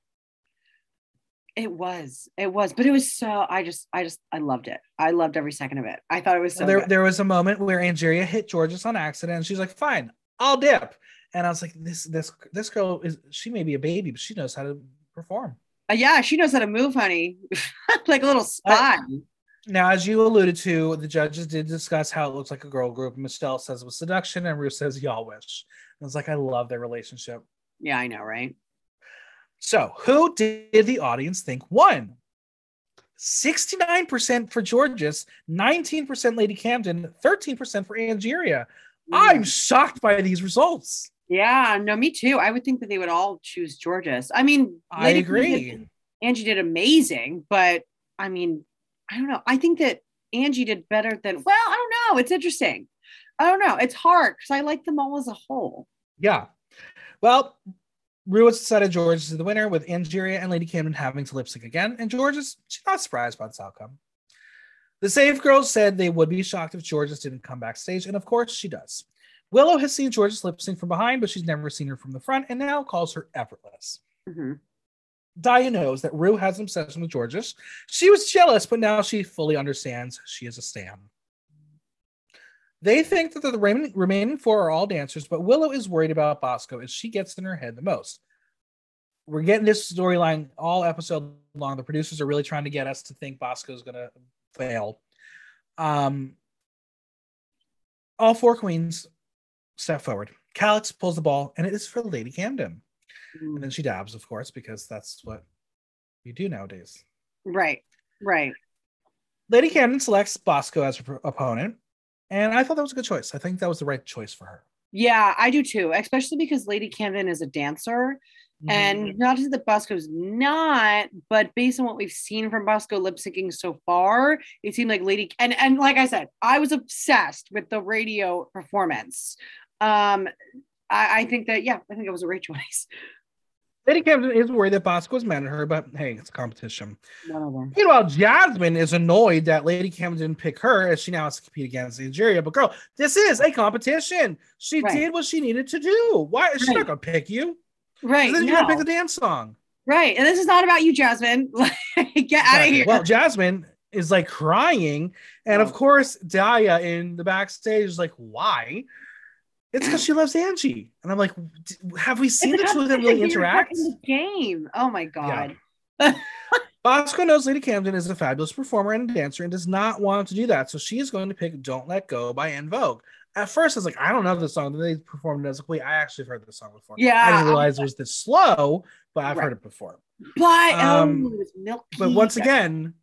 It was, it was, but it was so. I just, I just, I loved it. I loved every second of it. I thought it was so. There, good. there was a moment where Angeria hit Jorgeous on accident, and she's like, "Fine, I'll dip." And I was like, this this this girl is she may be a baby, but she knows how to perform. Uh, yeah, she knows how to move, honey, like a little spy. Uh, now, as you alluded to, the judges did discuss how it looks like a girl group. Michelle says it was seduction, and Ruth says y'all wish. And it's like I love their relationship. Yeah, I know, right? So, who did the audience think won? 69% for Jorgeous, 19% Lady Camden, 13% for Angeria. Mm. I'm shocked by these results. Yeah, no, me too. I would think that they would all choose Jorgeous. I mean, I agree. Did, Angie did amazing, but I mean, I don't know. I think that Angie did better than. Well, I don't know. It's interesting. I don't know. It's hard because I like them all as a whole. Yeah. Well, Ru decided Jorgeous is the winner with Angeria and Lady Camden having to lip sync again, and Jorgeous is she's not surprised by this outcome. The Safe Girls said they would be shocked if Jorgeous didn't come backstage, and of course she does. Willow has seen Jorgeous lip sync from behind, but she's never seen her from the front and now calls her effortless. Mm-hmm. Daya knows that Ru has an obsession with Jorgeous. She was jealous, but now she fully understands she is a stan. They think that the remaining, remaining four are all dancers, but Willow is worried about Bosco as she gets in her head the most. We're getting this storyline all episode long. The producers are really trying to get us to think Bosco is going to fail. Um, all four queens step forward. Calix pulls the ball, and it is for Lady Camden. Mm. And then she dabs, of course, because that's what you do nowadays. Right, right. Lady Camden selects Bosco as her opponent, and I thought that was a good choice. I think that was the right choice for her. Yeah, I do too, especially because Lady Camden is a dancer. Mm-hmm. And not to that Bosco's not, but based on what we've seen from Bosco lip syncing so far, it seemed like Lady and and like I said, I was obsessed with the radio performance. Um, I, I think that yeah, I think it was a great choice. Lady Camden is worried that Bosco is mad at her, but hey, it's a competition. Meanwhile, Jasmine is annoyed that Lady Camden didn't pick her as she now has to compete against Angeria. But girl, this is a competition. She right. did what she needed to do. Why is right. she not gonna pick you? Right. Then you gotta pick the dance song. Right. And this is not about you, Jasmine. Get out of here. Well, Jasmine is like crying. And oh. of course, Daya in the backstage is like, why? It's because she loves Angie. And I'm like, have we seen the two of them really interact? In The game. Oh my God. Yeah. Bosco knows Lady Camden is a fabulous performer and dancer and does not want to do that. So she is going to pick Don't Let Go by En Vogue. At first, I was like, I don't know the song. Then they performed it. I was like, wait, I actually heard this song before. Yeah. I didn't realize it was this slow, but I've right. heard it before. But, um, oh, it was milky. But once again,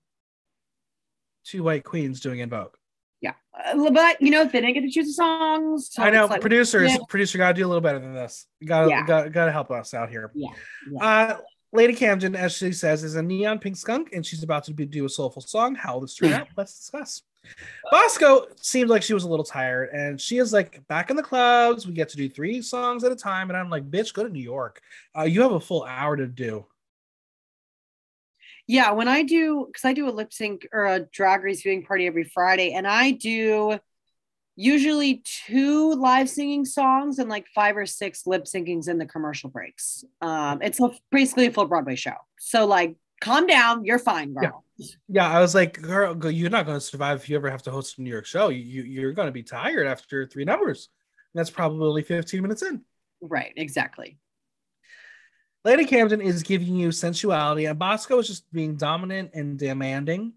two white queens doing En Vogue yeah. Uh, but you know they didn't get to choose the songs so i know like, producers yeah. producer gotta do a little better than this. Gotta yeah. gotta, gotta help us out here. Yeah, yeah. uh lady camden as she says is a neon pink skunk and she's about to be, do a soulful song. How will this turn out? Let's discuss. Bosco seems like she was a little tired and she is like back in the clouds. We get to do three songs at a time and i'm like bitch go to new york. Uh, you have a full hour to do yeah, when I do, because I do a lip sync or a drag race viewing party every Friday, and I do usually two live singing songs and like five or six lip syncings in the commercial breaks. Um, it's a, basically a full Broadway show. So like, calm down, you're fine, girl. Yeah, yeah I was like, girl, you're not going to survive if you ever have to host a New York show. You, you're going to be tired after three numbers. that's probably only 15 minutes in. Right, exactly. Lady Camden is giving you sensuality, and Bosco is just being dominant and demanding.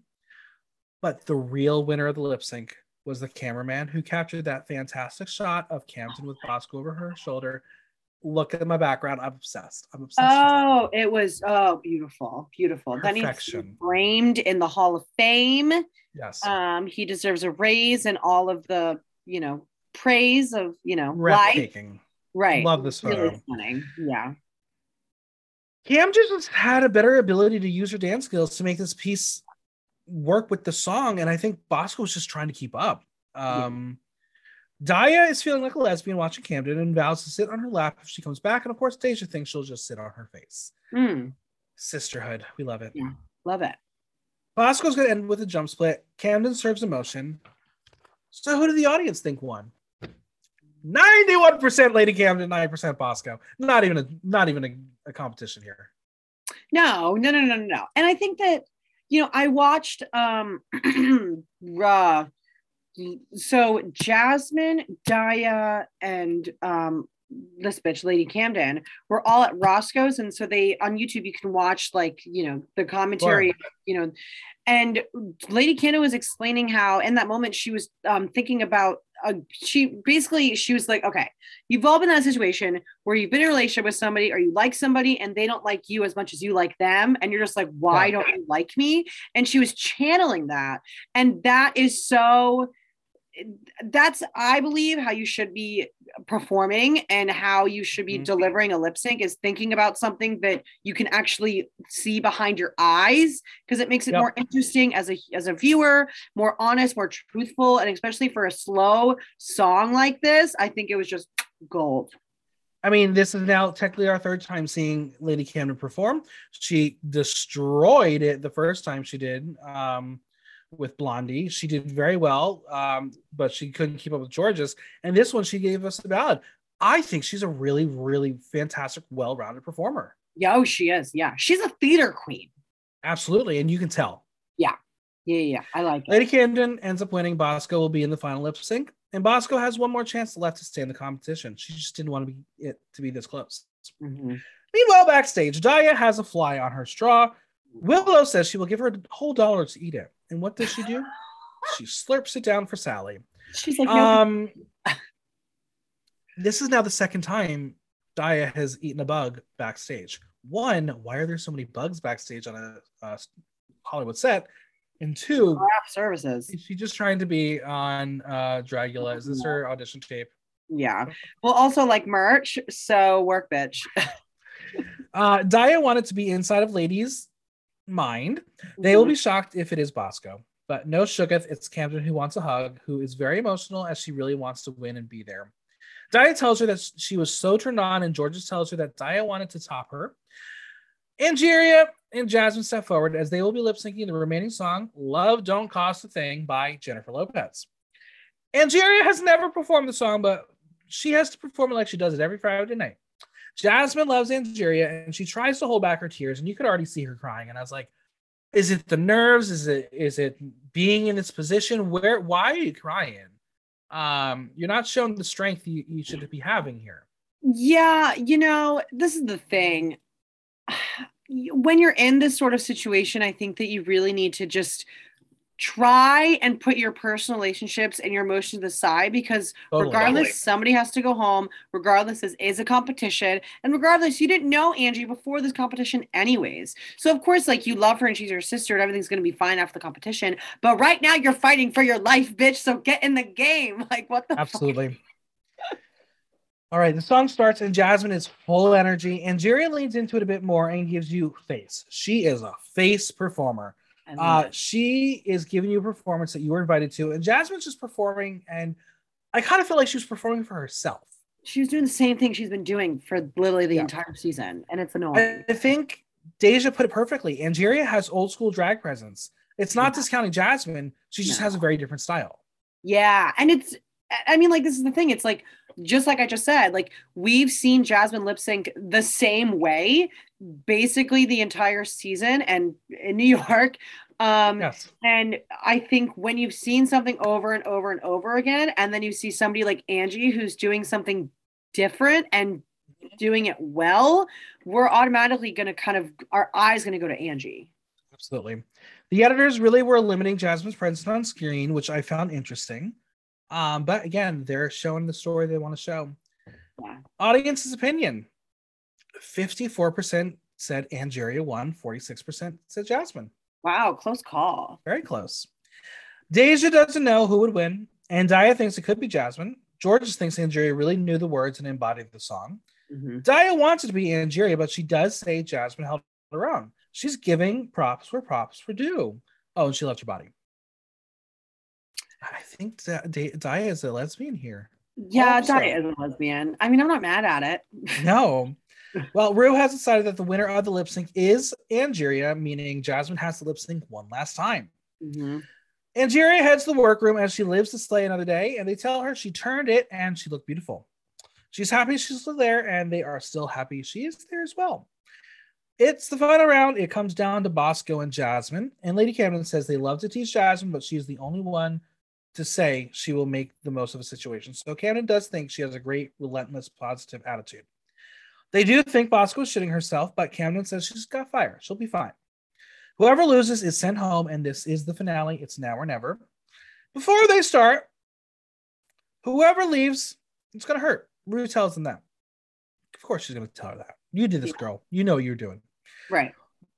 But the real winner of the lip sync was the cameraman who captured that fantastic shot of Camden with Bosco over her shoulder. Look at my background. I'm obsessed. I'm obsessed. Oh, it was oh beautiful, beautiful. Perfection. Then framed in the Hall of Fame. Yes. Um, he deserves a raise and all of the you know praise of you know life. Right. Love this photo. Really stunning. Yeah. Cam just had a better ability to use her dance skills to make this piece work with the song, and I think Bosco was just trying to keep up. Um, yeah. Daya is feeling like a lesbian watching Camden and vows to sit on her lap if she comes back, and of course, Deja thinks she'll just sit on her face. Mm. Sisterhood, we love it. Yeah, love it. Bosco's going to end with a jump split. Camden serves emotion. So, who did the audience think won? 91% Lady Camden, 9% Bosco. Not even a not even a, a, competition here. No, no, no, no, no. And I think that, you know, I watched um uh, so Jasmine, Daya, and um this bitch, Lady Camden, were all at Roscoe's. And so they on YouTube you can watch like, you know, the commentary, you know, and Lady Camden was explaining how in that moment she was um, thinking about uh, she basically she was like okay you've all been in that situation where you've been in a relationship with somebody or you like somebody and they don't like you as much as you like them and you're just like why yeah. don't you like me and she was channeling that and that is so that's i believe how you should be performing and how you should be mm-hmm. delivering a lip sync is thinking about something that you can actually see behind your eyes because it makes it yep. more interesting as a as a viewer more honest more truthful and especially for a slow song like this i think it was just gold I mean, this is now technically our third time seeing Lady Camden perform. She destroyed it the first time she did. Um, with Blondie. She did very well, um, but she couldn't keep up with Jorgeous. And this one, she gave us the ballad. I think she's a really, really fantastic, well-rounded performer. Yeah, oh, she is. Yeah, she's a theater queen. Absolutely, and you can tell. Yeah, yeah, yeah. I like it. Lady Camden ends up winning. Bosco will be in the final lip sync, and Bosco has one more chance left to stay in the competition. She just didn't want to be it to be this close. Mm-hmm. Meanwhile, backstage, Daya has a fly on her straw. Willow says she will give her a whole dollar to eat it. And what does she do? she slurps it down for Sally. She's like, no. um, this is now the second time Daya has eaten a bug backstage. One, why are there so many bugs backstage on a, a Hollywood set? And two, craft services. Is she just trying to be on uh, Dragula? Is this her audition tape? Yeah. Well, also like merch. So work, bitch. uh, Daya wanted to be inside of Lady's mind. They will mm-hmm. be shocked if it is Bosco, but no Shugeth. It's Camden who wants a hug, who is very emotional as she really wants to win and be there. Daya tells her that she was so turned on, and Jorgeous tells her that Daya wanted to top her. Angeria and Jasmine step forward as they will be lip syncing the remaining song, Love Don't Cost a Thing by Jennifer Lopez. Angeria has never performed the song, but she has to perform it like she does it every Friday night. Jasmine loves Angeria and she tries to hold back her tears, and you could already see her crying. And I was like, is it the nerves? Is it is it being in this position? Where why are you crying? Um, you're not showing the strength you, you should be having here. Yeah, you know, this is the thing. When you're in this sort of situation, I think that you really need to just try and put your personal relationships and your emotions aside because totally. regardless somebody has to go home regardless this is a competition and regardless you didn't know angie before this competition anyways so of course like you love her and she's your sister and everything's going to be fine after the competition but right now you're fighting for your life bitch so get in the game like what the absolutely all right, the song starts and Jasmine is full of energy, and Jerry leans into it a bit more and gives you face. She is a face performer. Uh, she is giving you a performance that you were invited to, and Jasmine's just performing, and I kind of feel like she was performing for herself. She was doing the same thing she's been doing for literally the yeah. entire season, and it's annoying. I think Deja put it perfectly. Angeria has old school drag presence. It's not yeah. discounting Jasmine; she just no. has a very different style. Yeah, and it's I mean, like this is the thing. It's like just like I just said, like we've seen Jasmine lip sync the same way basically the entire season and in New York. Um, yes. And I think when you've seen something over and over and over again, and then you see somebody like Angie who's doing something different and doing it well, we're automatically going to kind of, our eyes going to go to Angie. Absolutely. The editors really were limiting Jasmine's presence on screen, which I found interesting. Um, but again, they're showing the story they want to show. Yeah. Audience's opinion 54% said Angeria won, 46% said Jasmine. Wow, close call. Very close. Deja doesn't know who would win, and Daya thinks it could be Jasmine. Jorgeous thinks Angeria really knew the words and embodied the song. Mm-hmm. Daya wants it to be Angeria, but she does say Jasmine held her own. She's giving props where props were due. Oh, and she left her body. I think that Daya is a lesbian here. Yeah, Daya is a lesbian. I mean, I'm not mad at it. no. Well, Ru has decided that the winner of the lip sync is Angeria, meaning Jasmine has to lip sync one last time. Mm-hmm. Angeria heads to the workroom as she lives to slay another day, and they tell her she turned it and she looked beautiful. She's happy she's still there, and they are still happy she is there as well. It's the final round. It comes down to Bosco and Jasmine. And Lady Camden says they love to tease Jasmine, but she's the only one to say she will make the most of a situation. So Camden does think she has a great, relentless, positive attitude. They do think Bosco is shitting herself, but Camden says she's got fire. She'll be fine. Whoever loses is sent home, and this is the finale. It's now or never. Before they start, whoever leaves, it's going to hurt. Ru tells them that. Of course, she's going to tell her that. You did this, girl. You know what you're doing. Right.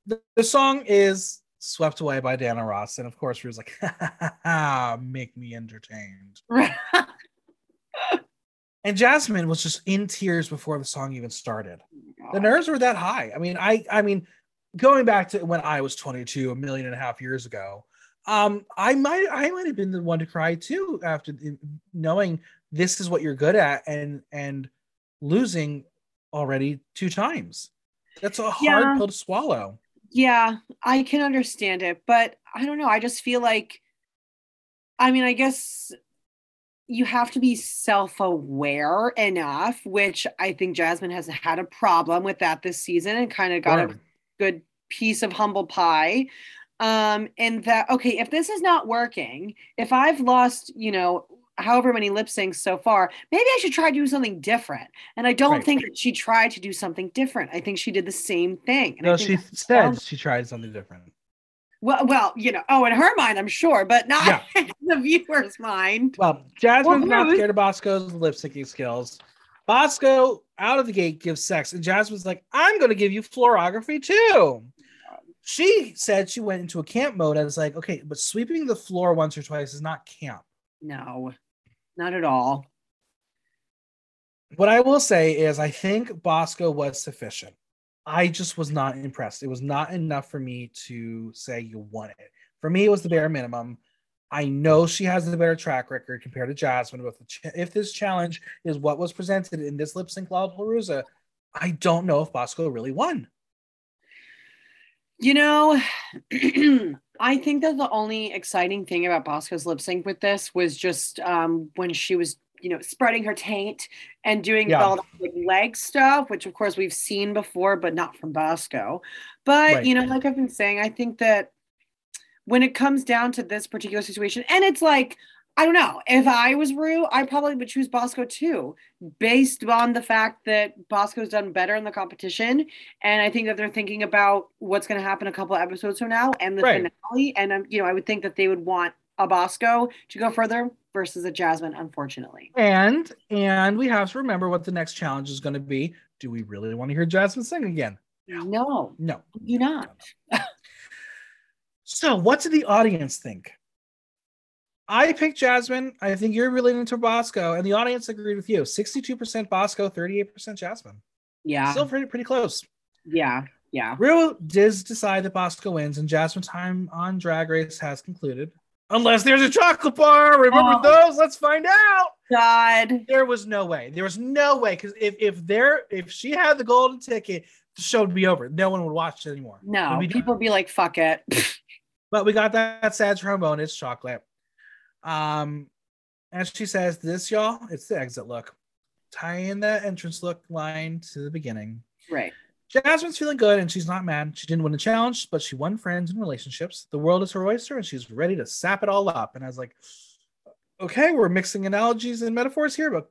The, the song is Swept Away by Diana Ross. And of course, Ru's like, make me entertained. and Jasmine was just in tears before the song even started. Oh the nerves were that high. I mean, I I mean, going back to when I was 22, a million and a half years ago, um, I might I might have been the one to cry too after knowing this is what you're good at and and losing already two times. That's a hard yeah. pill to swallow. Yeah, I can understand it, but I don't know. I just feel like, I mean, I guess you have to be self aware enough, which I think Jasmine has had a problem with that this season and kind of got a good piece of humble pie. Um, and that, okay, if this is not working, if I've lost, you know, however many lip syncs so far, maybe I should try to do something different. And I don't right. think that she tried to do something different. I think she did the same thing. And no, she said she tried something different. Well, well, you know, oh, in her mind, I'm sure, but not yeah. the viewer's mind. Well, Jasmine's well, not scared of Bosco's lip syncing skills. Bosco out of the gate gives sex, and Jasmine's like, I'm going to give you fluorography too. She said she went into a camp mode. I was like, okay, but sweeping the floor once or twice is not camp. No, not at all. What I will say is, I think Bosco was sufficient. I just was not impressed. It was not enough for me to say you won it. For me, it was the bare minimum. I know she has a better track record compared to Jasmine. But if this challenge is what was presented in this lip sync Lollapalooza, I don't know if Bosco really won. You know, I think that the only exciting thing about Bosco's lip sync with this was just um, when she was, you know, spreading her taint and doing yeah. all the like, leg stuff, which of course we've seen before, but not from Bosco. But right. you know, like I've been saying, I think that when it comes down to this particular situation, and it's like, I don't know, if I was Ru, I probably would choose Bosco too, based on the fact that Bosco's done better in the competition. And I think that they're thinking about what's going to happen a couple episodes from now and the right. finale. And, um, you know, I would think that they would want a Bosco to go further versus a Jasmine, unfortunately. And and we have to remember what the next challenge is going to be. Do we really want to hear Jasmine sing again? No. No. You not. So, what did the audience think? I picked Jasmine. I think you're relating to Bosco, and the audience agreed with you. 62% Bosco, 38% Jasmine. Yeah. Still pretty, pretty close. Yeah. Yeah. Real does decide that Bosco wins, and Jasmine's time on Drag Race has concluded. Unless there's a chocolate bar. Remember oh. those? Let's find out. God. There was no way. There was no way. Because if if there if she had the golden ticket, the show would be over. No one would watch it anymore. No, people would be like, fuck it. But we got that sad trombone. It's chocolate. Um, and she says, "This, y'all, it's the exit look. Tie in that entrance look line to the beginning." Right. Jasmine's feeling good and she's not mad. She didn't win a challenge, but she won friends and relationships. The world is her oyster and she's ready to sap it all up. And I was like, okay, we're mixing analogies and metaphors here, but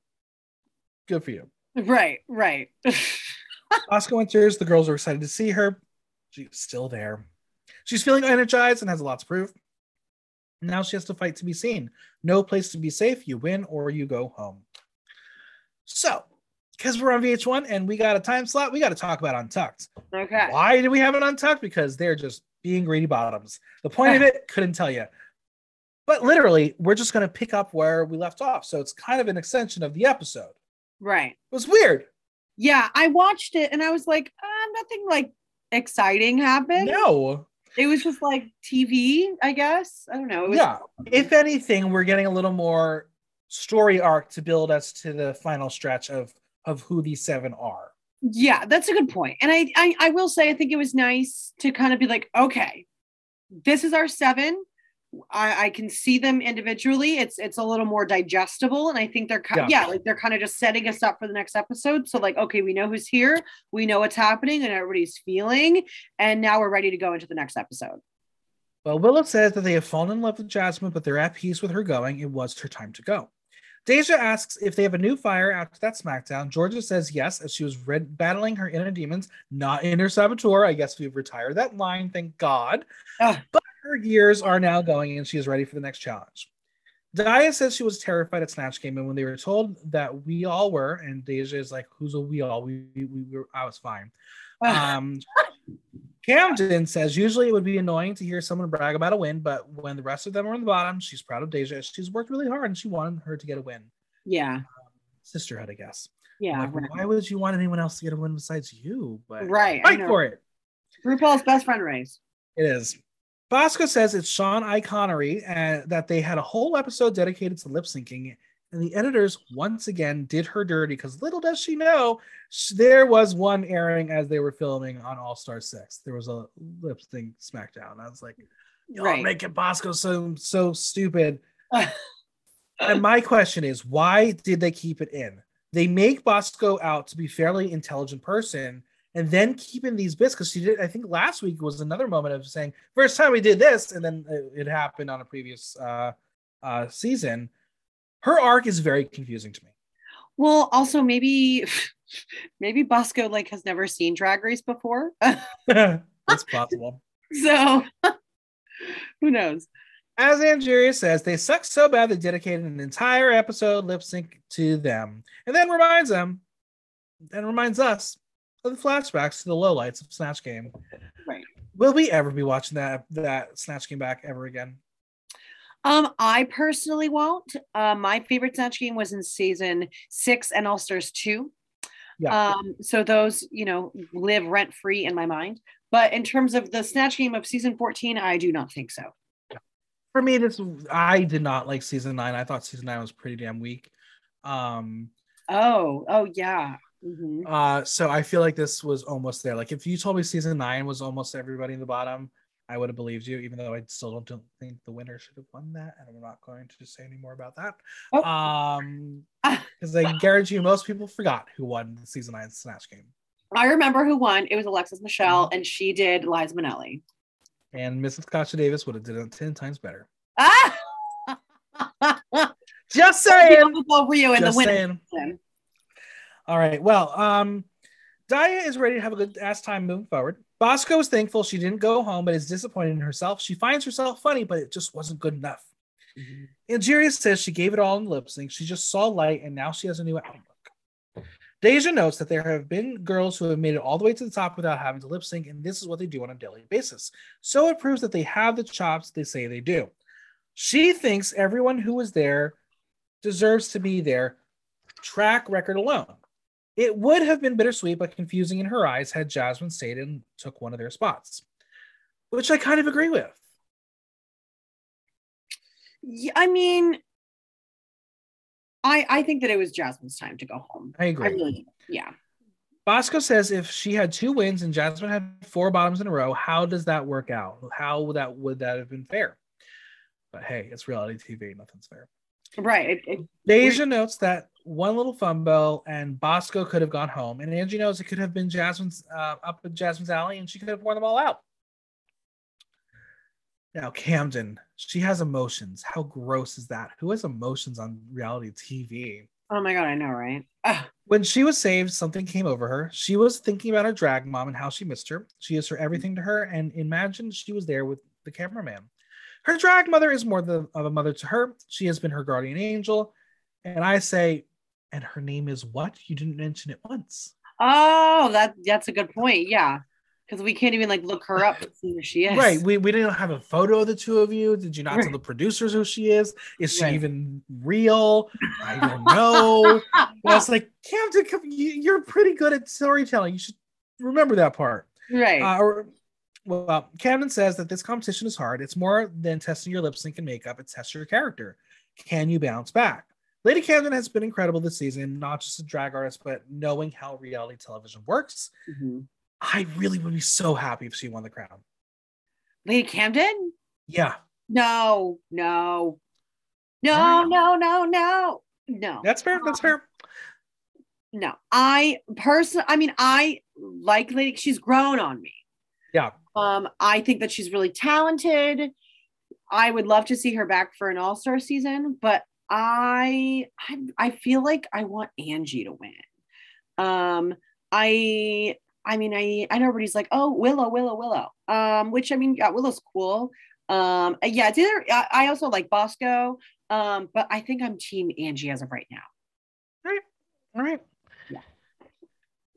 good for you. Right, right. Bosco enters. The girls are excited to see her. She's still there. She's feeling energized and has a lot to prove. Now she has to fight to be seen. No place to be safe. You win or you go home. So, because we're on VH1 and we got a time slot, we got to talk about Untucked. Okay. Why do we have it Untucked? Because they're just being greedy bottoms. The point of it, couldn't tell you. But literally, we're just going to pick up where we left off. So it's kind of an extension of the episode. Right. It was weird. Yeah, I watched it and I was like, uh, nothing like exciting happened. No. It was just like TV, I guess. I don't know. Was- yeah. If anything, we're getting a little more story arc to build us to the final stretch of of who these seven are. Yeah, that's a good point. And I, I I will say I think it was nice to kind of be like, okay, this is our seven. I, I can see them individually. It's it's a little more digestible, and I think they're kind yeah. yeah like they're kind of just setting us up for the next episode. So like, okay, we know who's here, we know what's happening, and everybody's feeling, and now we're ready to go into the next episode. Well, Willow says that they have fallen in love with Jasmine, but they're at peace with her going. It was her time to go. Deja asks if they have a new fire after that SmackDown. Jorgeous says yes, as she was red- battling her inner demons, not inner saboteur. I guess we've retired that line, thank God. Ah. But her gears are now going and she is ready for the next challenge. Daya says she was terrified at Snatch Game, and when they were told that we all were, and Deja is like, "Who's a we all?" We we, we were. I was fine. Um, Camden says usually it would be annoying to hear someone brag about a win, but when the rest of them are on the bottom, she's proud of Deja. She's worked really hard and she wanted her to get a win. Yeah. Um, sisterhood, I guess. Yeah. Like, right. Why would you want anyone else to get a win besides you? But right, fight for it. RuPaul's best friend race. It is. Bosco says it's Sean I. Connery and uh, that they had a whole episode dedicated to lip syncing, and the editors once again did her dirty because little does she know there was one airing as they were filming on All Star Six. There was a lip sync SmackDown. I was like, "Y'all right. making Bosco so so stupid." and my question is, why did they keep it in? They make Bosco out to be fairly intelligent person, and then keeping these bits because she did. I think last week was another moment of saying first time we did this, and then it, it happened on a previous uh, uh, season. Her arc is very confusing to me. Well, also maybe maybe Bosco like has never seen Drag Race before. That's possible. So who knows? As Angeria says, they suck so bad they dedicated an entire episode lip sync to them, and then reminds them, and reminds us the flashbacks to the lowlights of Snatch Game. Right. Will we ever be watching that that Snatch Game back ever again? Um, I personally won't. Uh, my favorite Snatch Game was in season six and All Stars two. Yeah. Um, so those, you know, live rent free in my mind. But in terms of the Snatch Game of season 14, I do not think so. For me, this I did not like season nine. I thought season nine was pretty damn weak. Um, oh, oh yeah. Mm-hmm. Uh, so I feel like this was almost there. Like if you told me season nine was almost everybody in the bottom, I would have believed you, even though I still don't, think the winner should have won that, and I'm not going to say any more about that. Oh. Um, because I guarantee you, most people forgot who won the season nine Snatch Game. I remember who won. It was Alexis Michelle, mm-hmm. and she did Liza Minnelli. And Mrs. Kasha Davis would have done it ten times better. Ah! Just saying. For you in Just the winner. All right. Well, um, Daya is ready to have a good ass time moving forward. Bosco is thankful she didn't go home, but is disappointed in herself. She finds herself funny, but it just wasn't good enough. Mm-hmm. Angeria says she gave it all in lip sync. She just saw light, and now she has a new outlook. Deja notes that there have been girls who have made it all the way to the top without having to lip sync, and this is what they do on a daily basis. So it proves that they have the chops they say they do. She thinks everyone who was there deserves to be there, track record alone. It would have been bittersweet but confusing in her eyes had Jasmine stayed and took one of their spots, which I kind of agree with. Yeah, I mean, I I think that it was Jasmine's time to go home. I agree. I really, yeah. Bosco says if she had two wins and Jasmine had four bottoms in a row, how does that work out? How would that would that have been fair? But hey, it's reality TV. Nothing's fair. Right. It, it, Deja notes that one little fumble and Bosco could have gone home, and Angie knows it could have been Jasmine's uh, up in Jasmine's alley, and she could have worn them all out. Now, Camden, she has emotions. How gross is that? Who has emotions on reality TV? Oh my god, I know, right? Ugh. When she was saved, something came over her. She was thinking about her drag mom and how she missed her. She is her everything to her, and imagine she was there with the cameraman. Her drag mother is more than of a mother to her. She has been her guardian angel. And I say, and her name is what? You didn't mention it once. Oh, that that's a good point. Yeah. Because we can't even like look her up to see who she is. Right. We, we didn't have a photo of the two of you. Did you not right. tell the producers who she is? Is she right. even real? I don't know. I was like, Camden, you're pretty good at storytelling. You should remember that part. Right. Uh, or well, Camden says that this competition is hard. It's more than testing your lip sync and makeup, it tests your character. Can you bounce back? Lady Camden has been incredible this season, not just a drag artist, but knowing how reality television works. Mm-hmm. I really would be so happy if she won the crown. Lady Camden? Yeah. No, no, no, no, no, no, no. That's fair. That's fair. No, I personally, I mean, I like Lady, she's grown on me. Yeah. Um, I think that she's really talented. I would love to see her back for an All Star season, but I, I I feel like I want Angie to win. Um, I I mean I I know everybody's like oh Willow Willow Willow. Um, which I mean yeah Willow's cool. Um, yeah, it's either I, I also like Bosco. Um, but I think I'm Team Angie as of right now. All right, all right.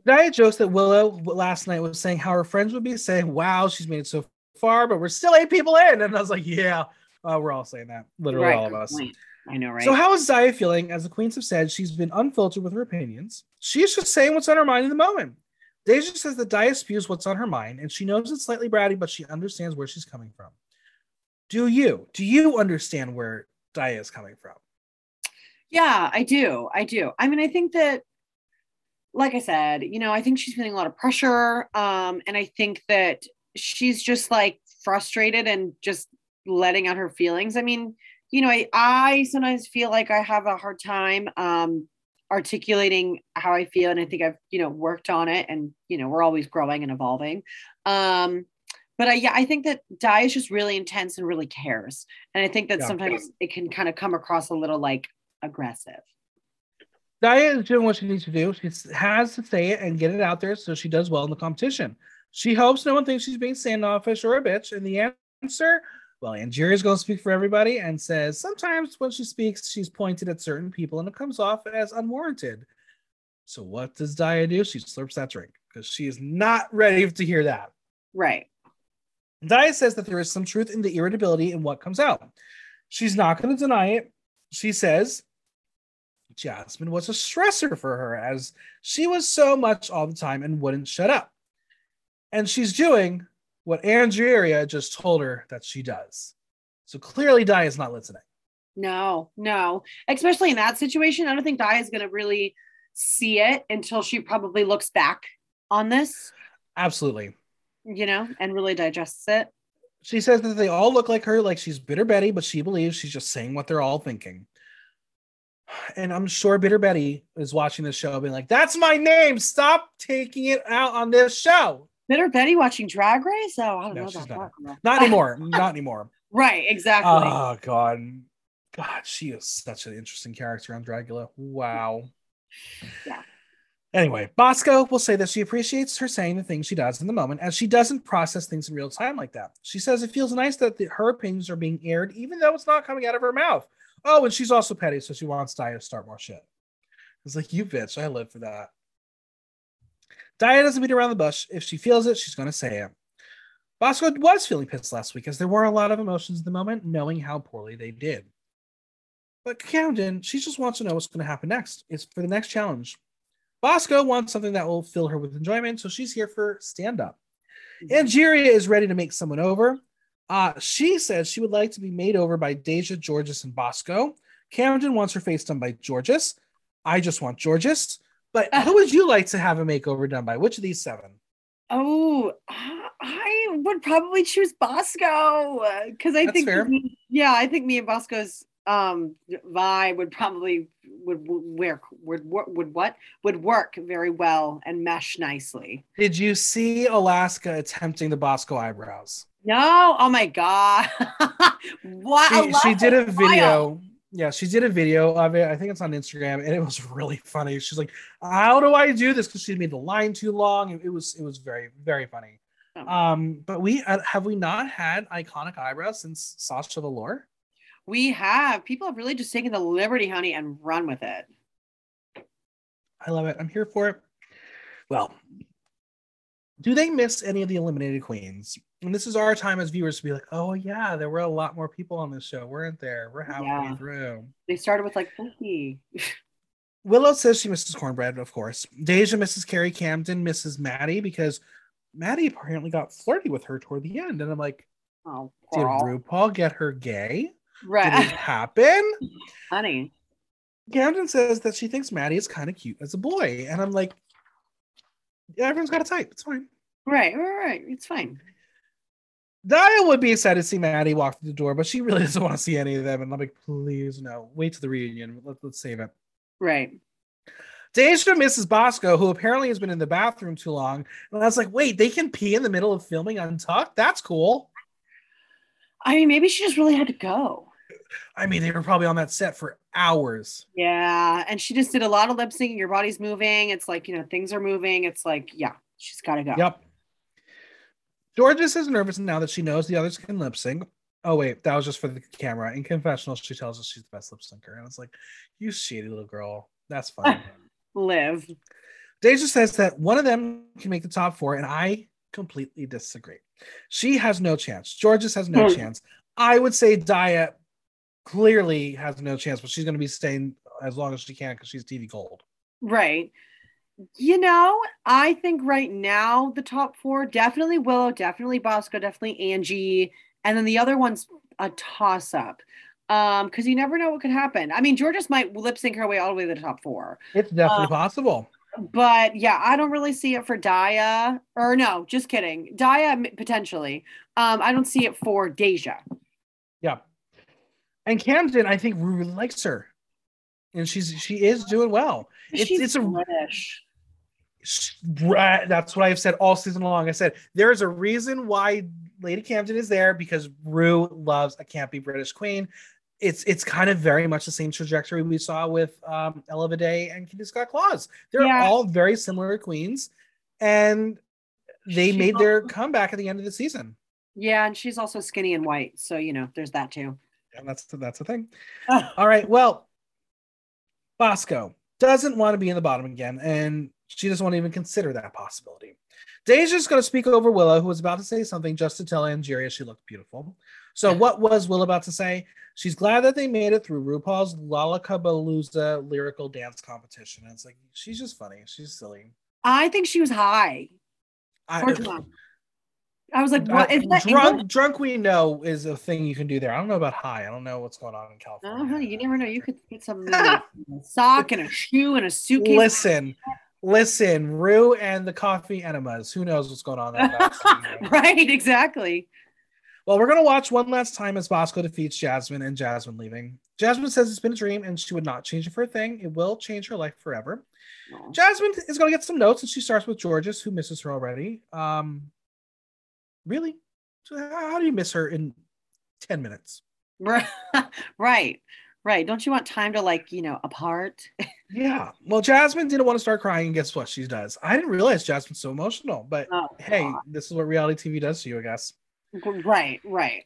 Nia jokes that Willow last night was saying how her friends would be saying, "Wow, she's made it so far, but we're still eight people in." And I was like, "Yeah, uh, we're all saying that. Literally right, all of us." Point. I know, right? So how is Daya feeling? As the queens have said, she's been unfiltered with her opinions. She's just saying what's on her mind in the moment. Deja says that Daya spews what's on her mind, and she knows it's slightly bratty, but she understands where she's coming from. Do you? Do you understand where Daya is coming from? Yeah, I do. I do. I mean, I think that like I said, you know, I think she's feeling a lot of pressure. Um, and I think that she's just like frustrated and just letting out her feelings. I mean, you know, I, I sometimes feel like I have a hard time um, articulating how I feel. And I think I've, you know, worked on it and, you know, we're always growing and evolving. Um, but I, yeah, I think that Di is just really intense and really cares. And I think that yeah. sometimes it can kind of come across a little like aggressive. Daya is doing what she needs to do. She has to say it and get it out there so she does well in the competition. She hopes no one thinks she's being standoffish or a bitch. And the answer, well, Angeria is going to speak for everybody and says sometimes when she speaks, she's pointed at certain people and it comes off as unwarranted. So what does Daya do? She slurps that drink because she is not ready to hear that. Right. Daya says that there is some truth in the irritability in what comes out. She's not going to deny it. She says Jasmine was a stressor for her as she was so much all the time and wouldn't shut up. And she's doing what Angeria just told her that she does. So clearly, Daya is not listening. No, no. Especially in that situation, I don't think Daya is going to really see it until she probably looks back on this. Absolutely. You know, and really digests it. She says that they all look like her, like she's Bitter Betty, but she believes she's just saying what they're all thinking. And I'm sure Bitter Betty is watching this show, being like, "That's my name. Stop taking it out on this show." Bitter Betty watching Drag Race? Oh, I don't No, know she's not. Not anymore. not anymore. Right, exactly. Oh God, God, she is such an interesting character on Dragula. Wow. Yeah. Anyway, Bosco will say that she appreciates her saying the things she does in the moment, as she doesn't process things in real time like that. She says it feels nice that the, her opinions are being aired, even though it's not coming out of her mouth. Oh, and she's also petty, so she wants Daya to start more shit. It's like you bitch. I live for that. Daya doesn't beat around the bush. If she feels it, she's going to say it. Bosco was feeling pissed last week as there were a lot of emotions in the moment, knowing how poorly they did. But Camden, she just wants to know what's going to happen next. It's for the next challenge. Bosco wants something that will fill her with enjoyment, so she's here for stand up. Mm-hmm. Angeria is ready to make someone over. Uh, she says she would like to be made over by Deja, Jorgeous, and Bosco. Camden wants her face done by Jorgeous. I just want Jorgeous. But who would you like to have a makeover done by? Which of these seven? Oh, I would probably choose Bosco because I That's think, fair. me- yeah, I think me and Bosco's um vibe would probably would work would work would what would work very well and mesh nicely. Did you see Alaska attempting the Bosco eyebrows? No, oh my god, what? She, she did a video. Yeah, she did a video of it. I think it's on Instagram, and it was really funny. She's like, "How do I do this?" Because she made the line too long. It was it was very very funny. Oh. Um, but we uh, have we not had iconic eyebrows since Sasha Velour? We have people have really just taken the liberty, honey, and run with it. I love it. I'm here for it. Well, do they miss any of the eliminated queens? And this is our time as viewers to be like, oh yeah, there were a lot more people on this show, weren't there? We're halfway Yeah. through. They started with like 50. Willow says she misses Kornbread, of course. Deja misses Kerri Camden, misses Maddy because Maddy apparently got flirty with her toward the end. And I'm like, Oh, did. RuPaul get her gay? Right. Did it happen? honey. Camden says that she thinks Maddy is kind of cute as a boy. And I'm like, yeah, everyone's got a type. It's fine. Right, right, right. It's fine. Daya would be excited to see Maddy walk through the door, but she really doesn't want to see any of them. And I'm like, please, no. Wait to the reunion. Let, let's save it. Right. Deja misses Bosco, who apparently has been in the bathroom too long. And I was like, wait, they can pee in the middle of filming Untucked? That's cool. I mean, maybe she just really had to go. I mean, they were probably on that set for hours. Yeah. And she just did a lot of lip syncing. Your body's moving. It's like, you know, things are moving. It's like, yeah, she's got to go. Yep. Jorgeous is nervous now that she knows the others can lip sync. Oh, wait, that was just for the camera. In confessional, she tells us she's the best lip syncer. And it's like, you shady little girl. That's fine. Live. Deja says that one of them can make the top four, and I completely disagree. She has no chance. Jorgeous has no Hmm. chance. I would say Daya clearly has no chance, but she's going to be staying as long as she can because she's TV gold. Right. You know, I think right now the top four definitely Willow, definitely Bosco, definitely Angie, and then the other one's a toss up. Um, because you never know what could happen. I mean, Jorgeous might lip sync her way all the way to the top four. It's definitely Uh, possible. But yeah, I don't really see it for Daya. Or no, just kidding. Daya potentially. Um, I don't see it for Deja. Yeah. And Camden, I think really likes her, and she's she is doing well. It's She's it's a British. That's what I've said all season long. I said there is a reason why Lady Camden is there because Ru loves a campy British queen. It's it's kind of very much the same trajectory we saw with um, Ella Vaday and Kitty Scott Claus. They're Yeah. all very similar queens, and they She made their comeback at the end of the season. Yeah, and she's also skinny and white. So, you know, there's that too. Yeah, that's that's the thing. All right, well, Bosco doesn't want to be in the bottom again, and She doesn't want to even consider that possibility. Deja's going to speak over Willow, who was about to say something just to tell Angeria she looked beautiful. So, what was Will about to say? She's glad that they made it through RuPaul's Lalaparuza lyrical dance competition. And it's like, she's just funny. She's silly. I think she was high. I, I was like, what is that? Drunk, drunk, we know is a thing you can do there. I don't know about high. I don't know what's going on in California. Uh-huh. You never know. You could get some sock and a shoe and a suitcase. Listen, listen, Ru and the coffee enemas. Who knows what's going on there? right, exactly. Well, we're gonna watch one last time as Bosco defeats Jasmine and Jasmine leaving. Jasmine says it's been a dream and she would not change it for a thing. It will change her life forever. Aww. Jasmine is gonna get some notes and she starts with Jorgeous, who misses her already. Um, really? So how do you miss her in 10 minutes? right. Right. Don't you want time to like, you know, apart? yeah. Well, Jasmine didn't want to start crying, and guess what? She does. I didn't realize Jasmine's so emotional, but oh, hey, God. this is what reality TV does to you, I guess. Right, right.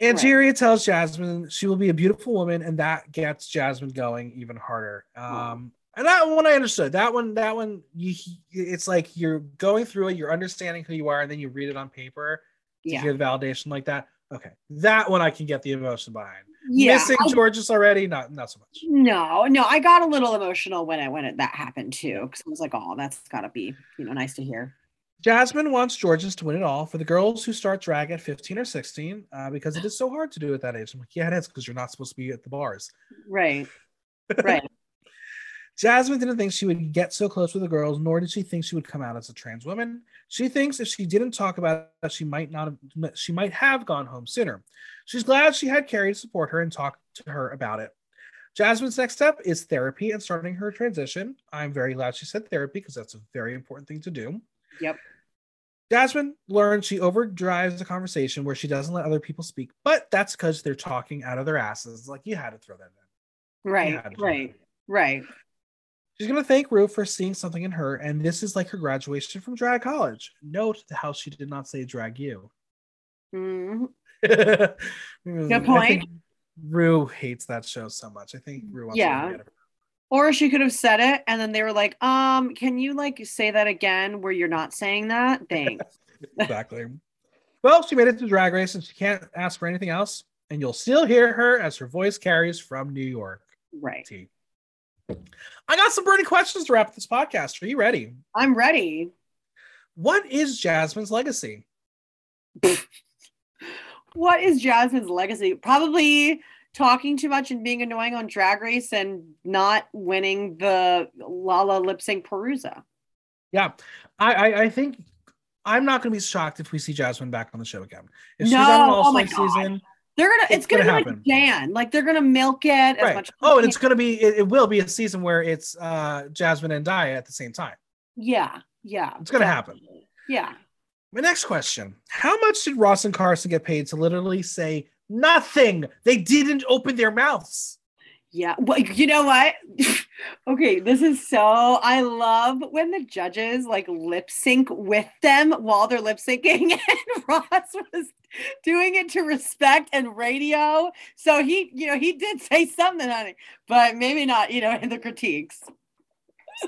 Angeria right. tells Jasmine she will be a beautiful woman, and that gets Jasmine going even harder. Um, and that one I understood. That one, that one, you, it's like you're going through it, you're understanding who you are, and then you read it on paper to yeah. hear the validation like that. Okay, that one I can get the emotion behind. Yeah, Missing I, Jorgeous already, not not so much. No, no, I got a little emotional when it when it that happened too, because I was like, oh, that's gotta be you know nice to hear. Jasmine wants Jorgeous to win it all for the girls who start drag at 15 or 16 uh, because it is so hard to do at that age. I'm like, yeah, it is because you're not supposed to be at the bars. Right. Right. Jasmine didn't think she would get so close with the girls, nor did she think she would come out as a trans woman. She thinks if she didn't talk about it, she might not have, she might have gone home sooner. She's glad she had Kerri to support her and talk to her about it. Jasmine's next step is therapy and starting her transition. I'm very glad she said therapy because that's a very important thing to do. Yep. Jasmine learns she overdrives the conversation where she doesn't let other people speak, but that's because they're talking out of their asses. Like you had to throw that in. Right, right, right. She's going to thank Ru for seeing something in her, and this is like her graduation from drag college. Note how she did not say drag you. Mm-hmm. Good point. Ru hates that show so much. I think Ru wants yeah. to Or she could have said it, and then they were like, "Um, can you like say that again where you're not saying that?" Thanks. exactly. Well, she made it to Drag Race, and she can't ask for anything else. And you'll still hear her as her voice carries from New York. Right. I got some burning questions to wrap up this podcast. Are you ready? I'm ready. What is Jasmine's legacy? what is Jasmine's legacy? Probably talking too much and being annoying on Drag Race and not winning the Lala lip sync Perusa. Yeah, I, I, I think I'm not going to be shocked if we see Jasmine back on the show again. If no, she's on an All Star oh season, they're gonna. It's, it's gonna, gonna, be happen. like Dan. Like they're gonna milk it right. much. Oh, and it's gonna be. It, it, will be a season where it's uh Jasmine and Daya at the same time. Yeah, yeah. It's gonna happen. Yeah. My next question: How much did Ross and Carson get paid to literally say nothing? They didn't open their mouths. Yeah. Well, you know what? okay, this is so I love when the judges like lip sync with them while they're lip syncing. And Ross was doing it to respect and radio. So he, you know, he did say something on it, but maybe not, you know, in the critiques.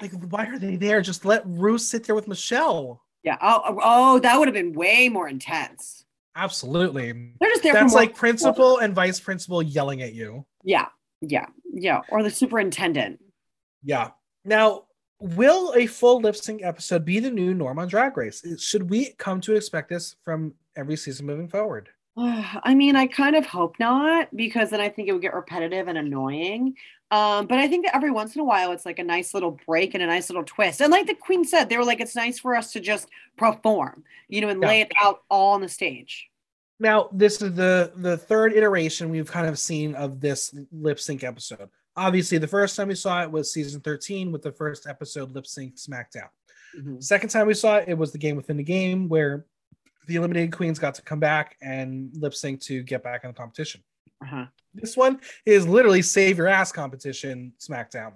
like, why are they there? Just let Ruth sit there with Michelle. Yeah. Oh, oh, that would have been way more intense. Absolutely. They're just there. That's like principal and vice principal yelling at you. Yeah. Yeah, yeah, or the superintendent. Yeah. Now, will a full lip sync episode be the new norm on Drag Race? Should we come to expect this from every season moving forward? I mean, I kind of hope not because then I think it would get repetitive and annoying. Um, but I think that every once in a while it's like a nice little break and a nice little twist. And like the queen said, they were like, it's nice for us to just perform, you know, and yeah. lay it out all on the stage. Now, this is the the third iteration we've kind of seen of this lip sync episode. Obviously, the first time we saw it was season 13 with the first episode lip sync SmackDown. Mm-hmm. Second time we saw it, it was the game within the game where the eliminated queens got to come back and lip sync to get back in the competition. Uh-huh. This one is literally save your ass competition SmackDown.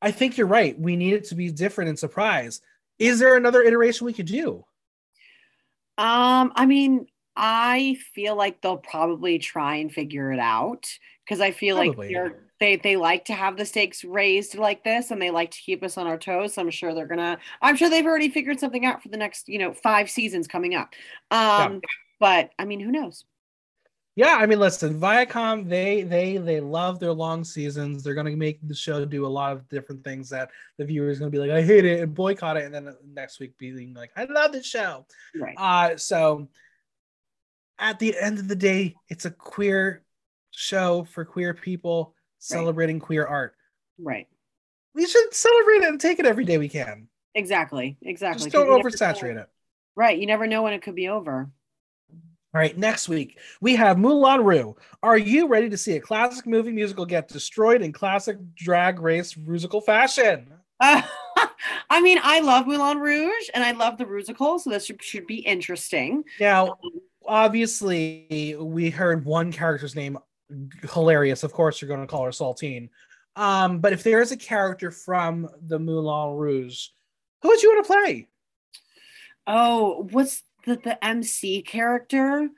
I think you're right. We need it to be different and surprise. Is there another iteration we could do? Um, I mean, I feel like they'll probably try and figure it out because I feel Probably. like they're they they like to have the stakes raised like this and they like to keep us on our toes so i'm sure they're gonna i'm sure they've already figured something out for the next you know five seasons coming up um yeah. but i mean who knows yeah, I mean, listen, Viacom, they they they love their long seasons. They're gonna make the show do a lot of different things that the viewers gonna be like, I hate it and boycott it, and then next week being like, I love this show. Right. Uh, so at the end of the day, it's a queer show for queer people celebrating right. queer art. Right. We should celebrate it and take it every day we can. Exactly. Exactly. Just don't oversaturate it. Right. You never know when it could be over. All right, next week we have Moulin Rouge. Are you ready to see a classic movie musical get destroyed in classic drag race musical fashion? Uh, I mean, I love Moulin Rouge and I love the musical, so this should, should be interesting. Now, obviously, we heard one character's name hilarious. Of course, you're going to call her Saltine. Um, but if there is a character from the Moulin Rouge, who would you want to play? Oh, what's the the MC character,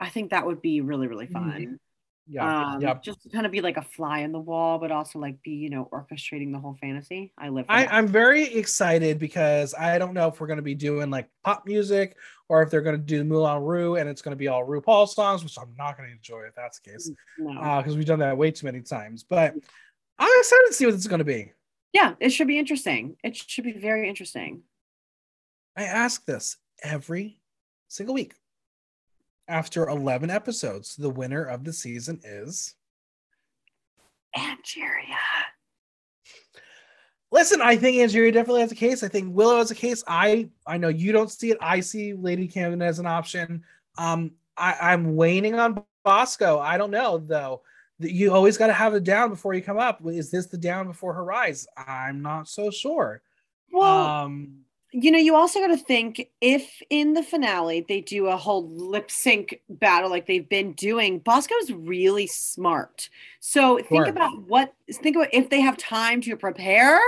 I think that would be really really fun. Mm-hmm. Yeah, um, yeah. Just to kind of be like a fly in the wall, but also like be you know orchestrating the whole fantasy. I live. I, I'm very excited because I don't know if we're going to be doing like pop music or if they're going to do Moulin Rouge and it's going to be all RuPaul songs, which I'm not going to enjoy if that's the case, because no. uh, we've done that way too many times. But I'm excited to see what it's going to be. Yeah, it should be interesting. It should be very interesting. I ask this every single week. After 11 episodes, the winner of the season is Angeria. Listen, I think Angeria definitely has a case. I think Willow has a case. I I know you don't see it. I see Lady Camden as an option. Um, I, I'm waning on Bosco. I don't know though. You always got to have it down before you come up. Is this the down before her rise? I'm not so sure. Well, um, you know, you also got to think if in the finale they do a whole lip sync battle like they've been doing, Bosco's really smart. So think about what, think about if they have time to prepare,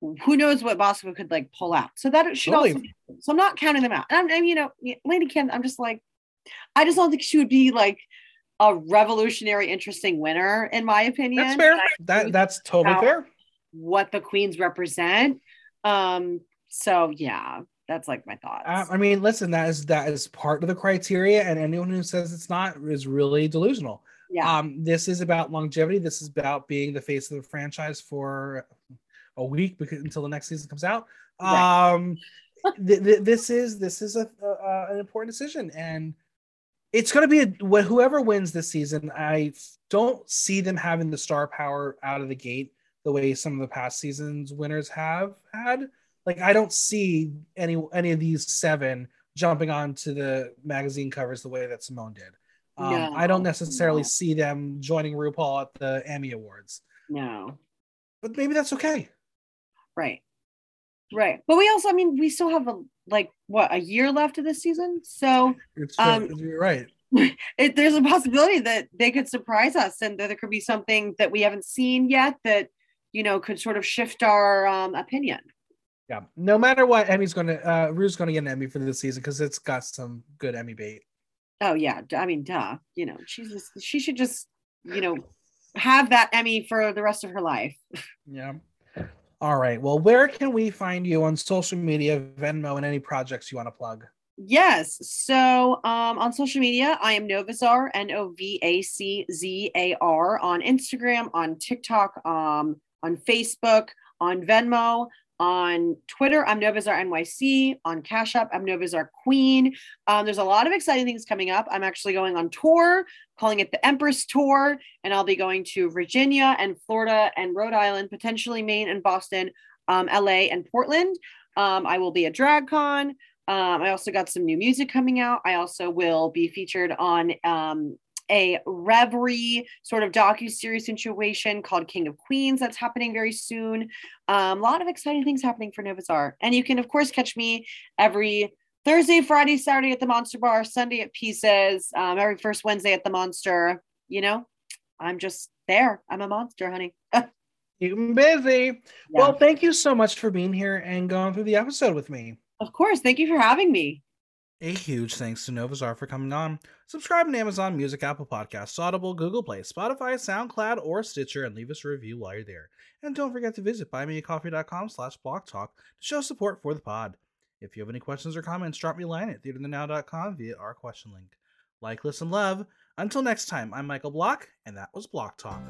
who knows what Bosco could like pull out. So that should totally. also, so I'm not counting them out. And I'm, I'm, you know, Lady Kim, I'm just like, I just don't think she would be like a revolutionary, interesting winner, in my opinion. That's fair. That, that's totally fair. What the queens represent. Um, so yeah, that's like my thoughts. Uh, I mean, listen, that is that is part of the criteria, and anyone who says it's not is really delusional. Yeah. Um, this is about longevity. This is about being the face of the franchise for a week because, until the next season comes out. Right. Um, th- th- this is this is a, a, an important decision, and it's going to be a, whoever wins this season. I don't see them having the star power out of the gate the way some of the past seasons winners have had like I don't see any any of these seven jumping onto the magazine covers the way that Symone did. Um, no, I don't necessarily no. see them joining RuPaul at the Emmy Awards. No, but maybe that's okay. Right, right. But we also, I mean, we still have a like what a year left of this season, so it's um, you're right. It, there's a possibility that they could surprise us, and that there could be something that we haven't seen yet that you know could sort of shift our um, opinion. Yeah. No matter what, Emmy's going to uh Ru's going to get an Emmy for this season because it's got some good Emmy bait. Oh yeah, I mean, duh. You know, she's just, she should just you know have that Emmy for the rest of her life. Yeah. All right. Well, where can we find you on social media, Venmo, and any projects you want to plug? Yes. So um, on social media, I am NovaCzar, N O V A C Z A R, on Instagram, on TikTok, um, on Facebook, on Venmo. On Twitter, I'm NovaCzar NYC. On Cash App, I'm NovaCzar Queen. Um, there's a lot of exciting things coming up. I'm actually going on tour, calling it the Empress Tour, and I'll be going to Virginia and Florida and Rhode Island, potentially Maine and Boston, um, LA and Portland. Um, I will be at DragCon. Um, I also got some new music coming out. I also will be featured on um, a reverie sort of docu series situation called King of Queens that's happening very soon. Um, a lot of exciting things happening for NovaCzar, and you can of course catch me every Thursday, Friday, Saturday at the Monster Bar, Sunday at Pieces, um, every first Wednesday at the Monster. You know, I'm just there. I'm a monster, honey. Keep busy. Yeah. Well, thank you so much for being here and going through the episode with me. Of course. Thank you for having me. A huge thanks to NovaCzar for coming on. Subscribe on Amazon Music, Apple Podcasts, Audible, Google Play, Spotify, SoundCloud, or Stitcher, and leave us a review while you're there. And don't forget to visit buymeacoffee.com slash to show support for the pod. If you have any questions or comments, drop me a line at theaterthenow.com via our question link. Like, listen, love. Until next time, I'm Michael Block, and that was Block Talk.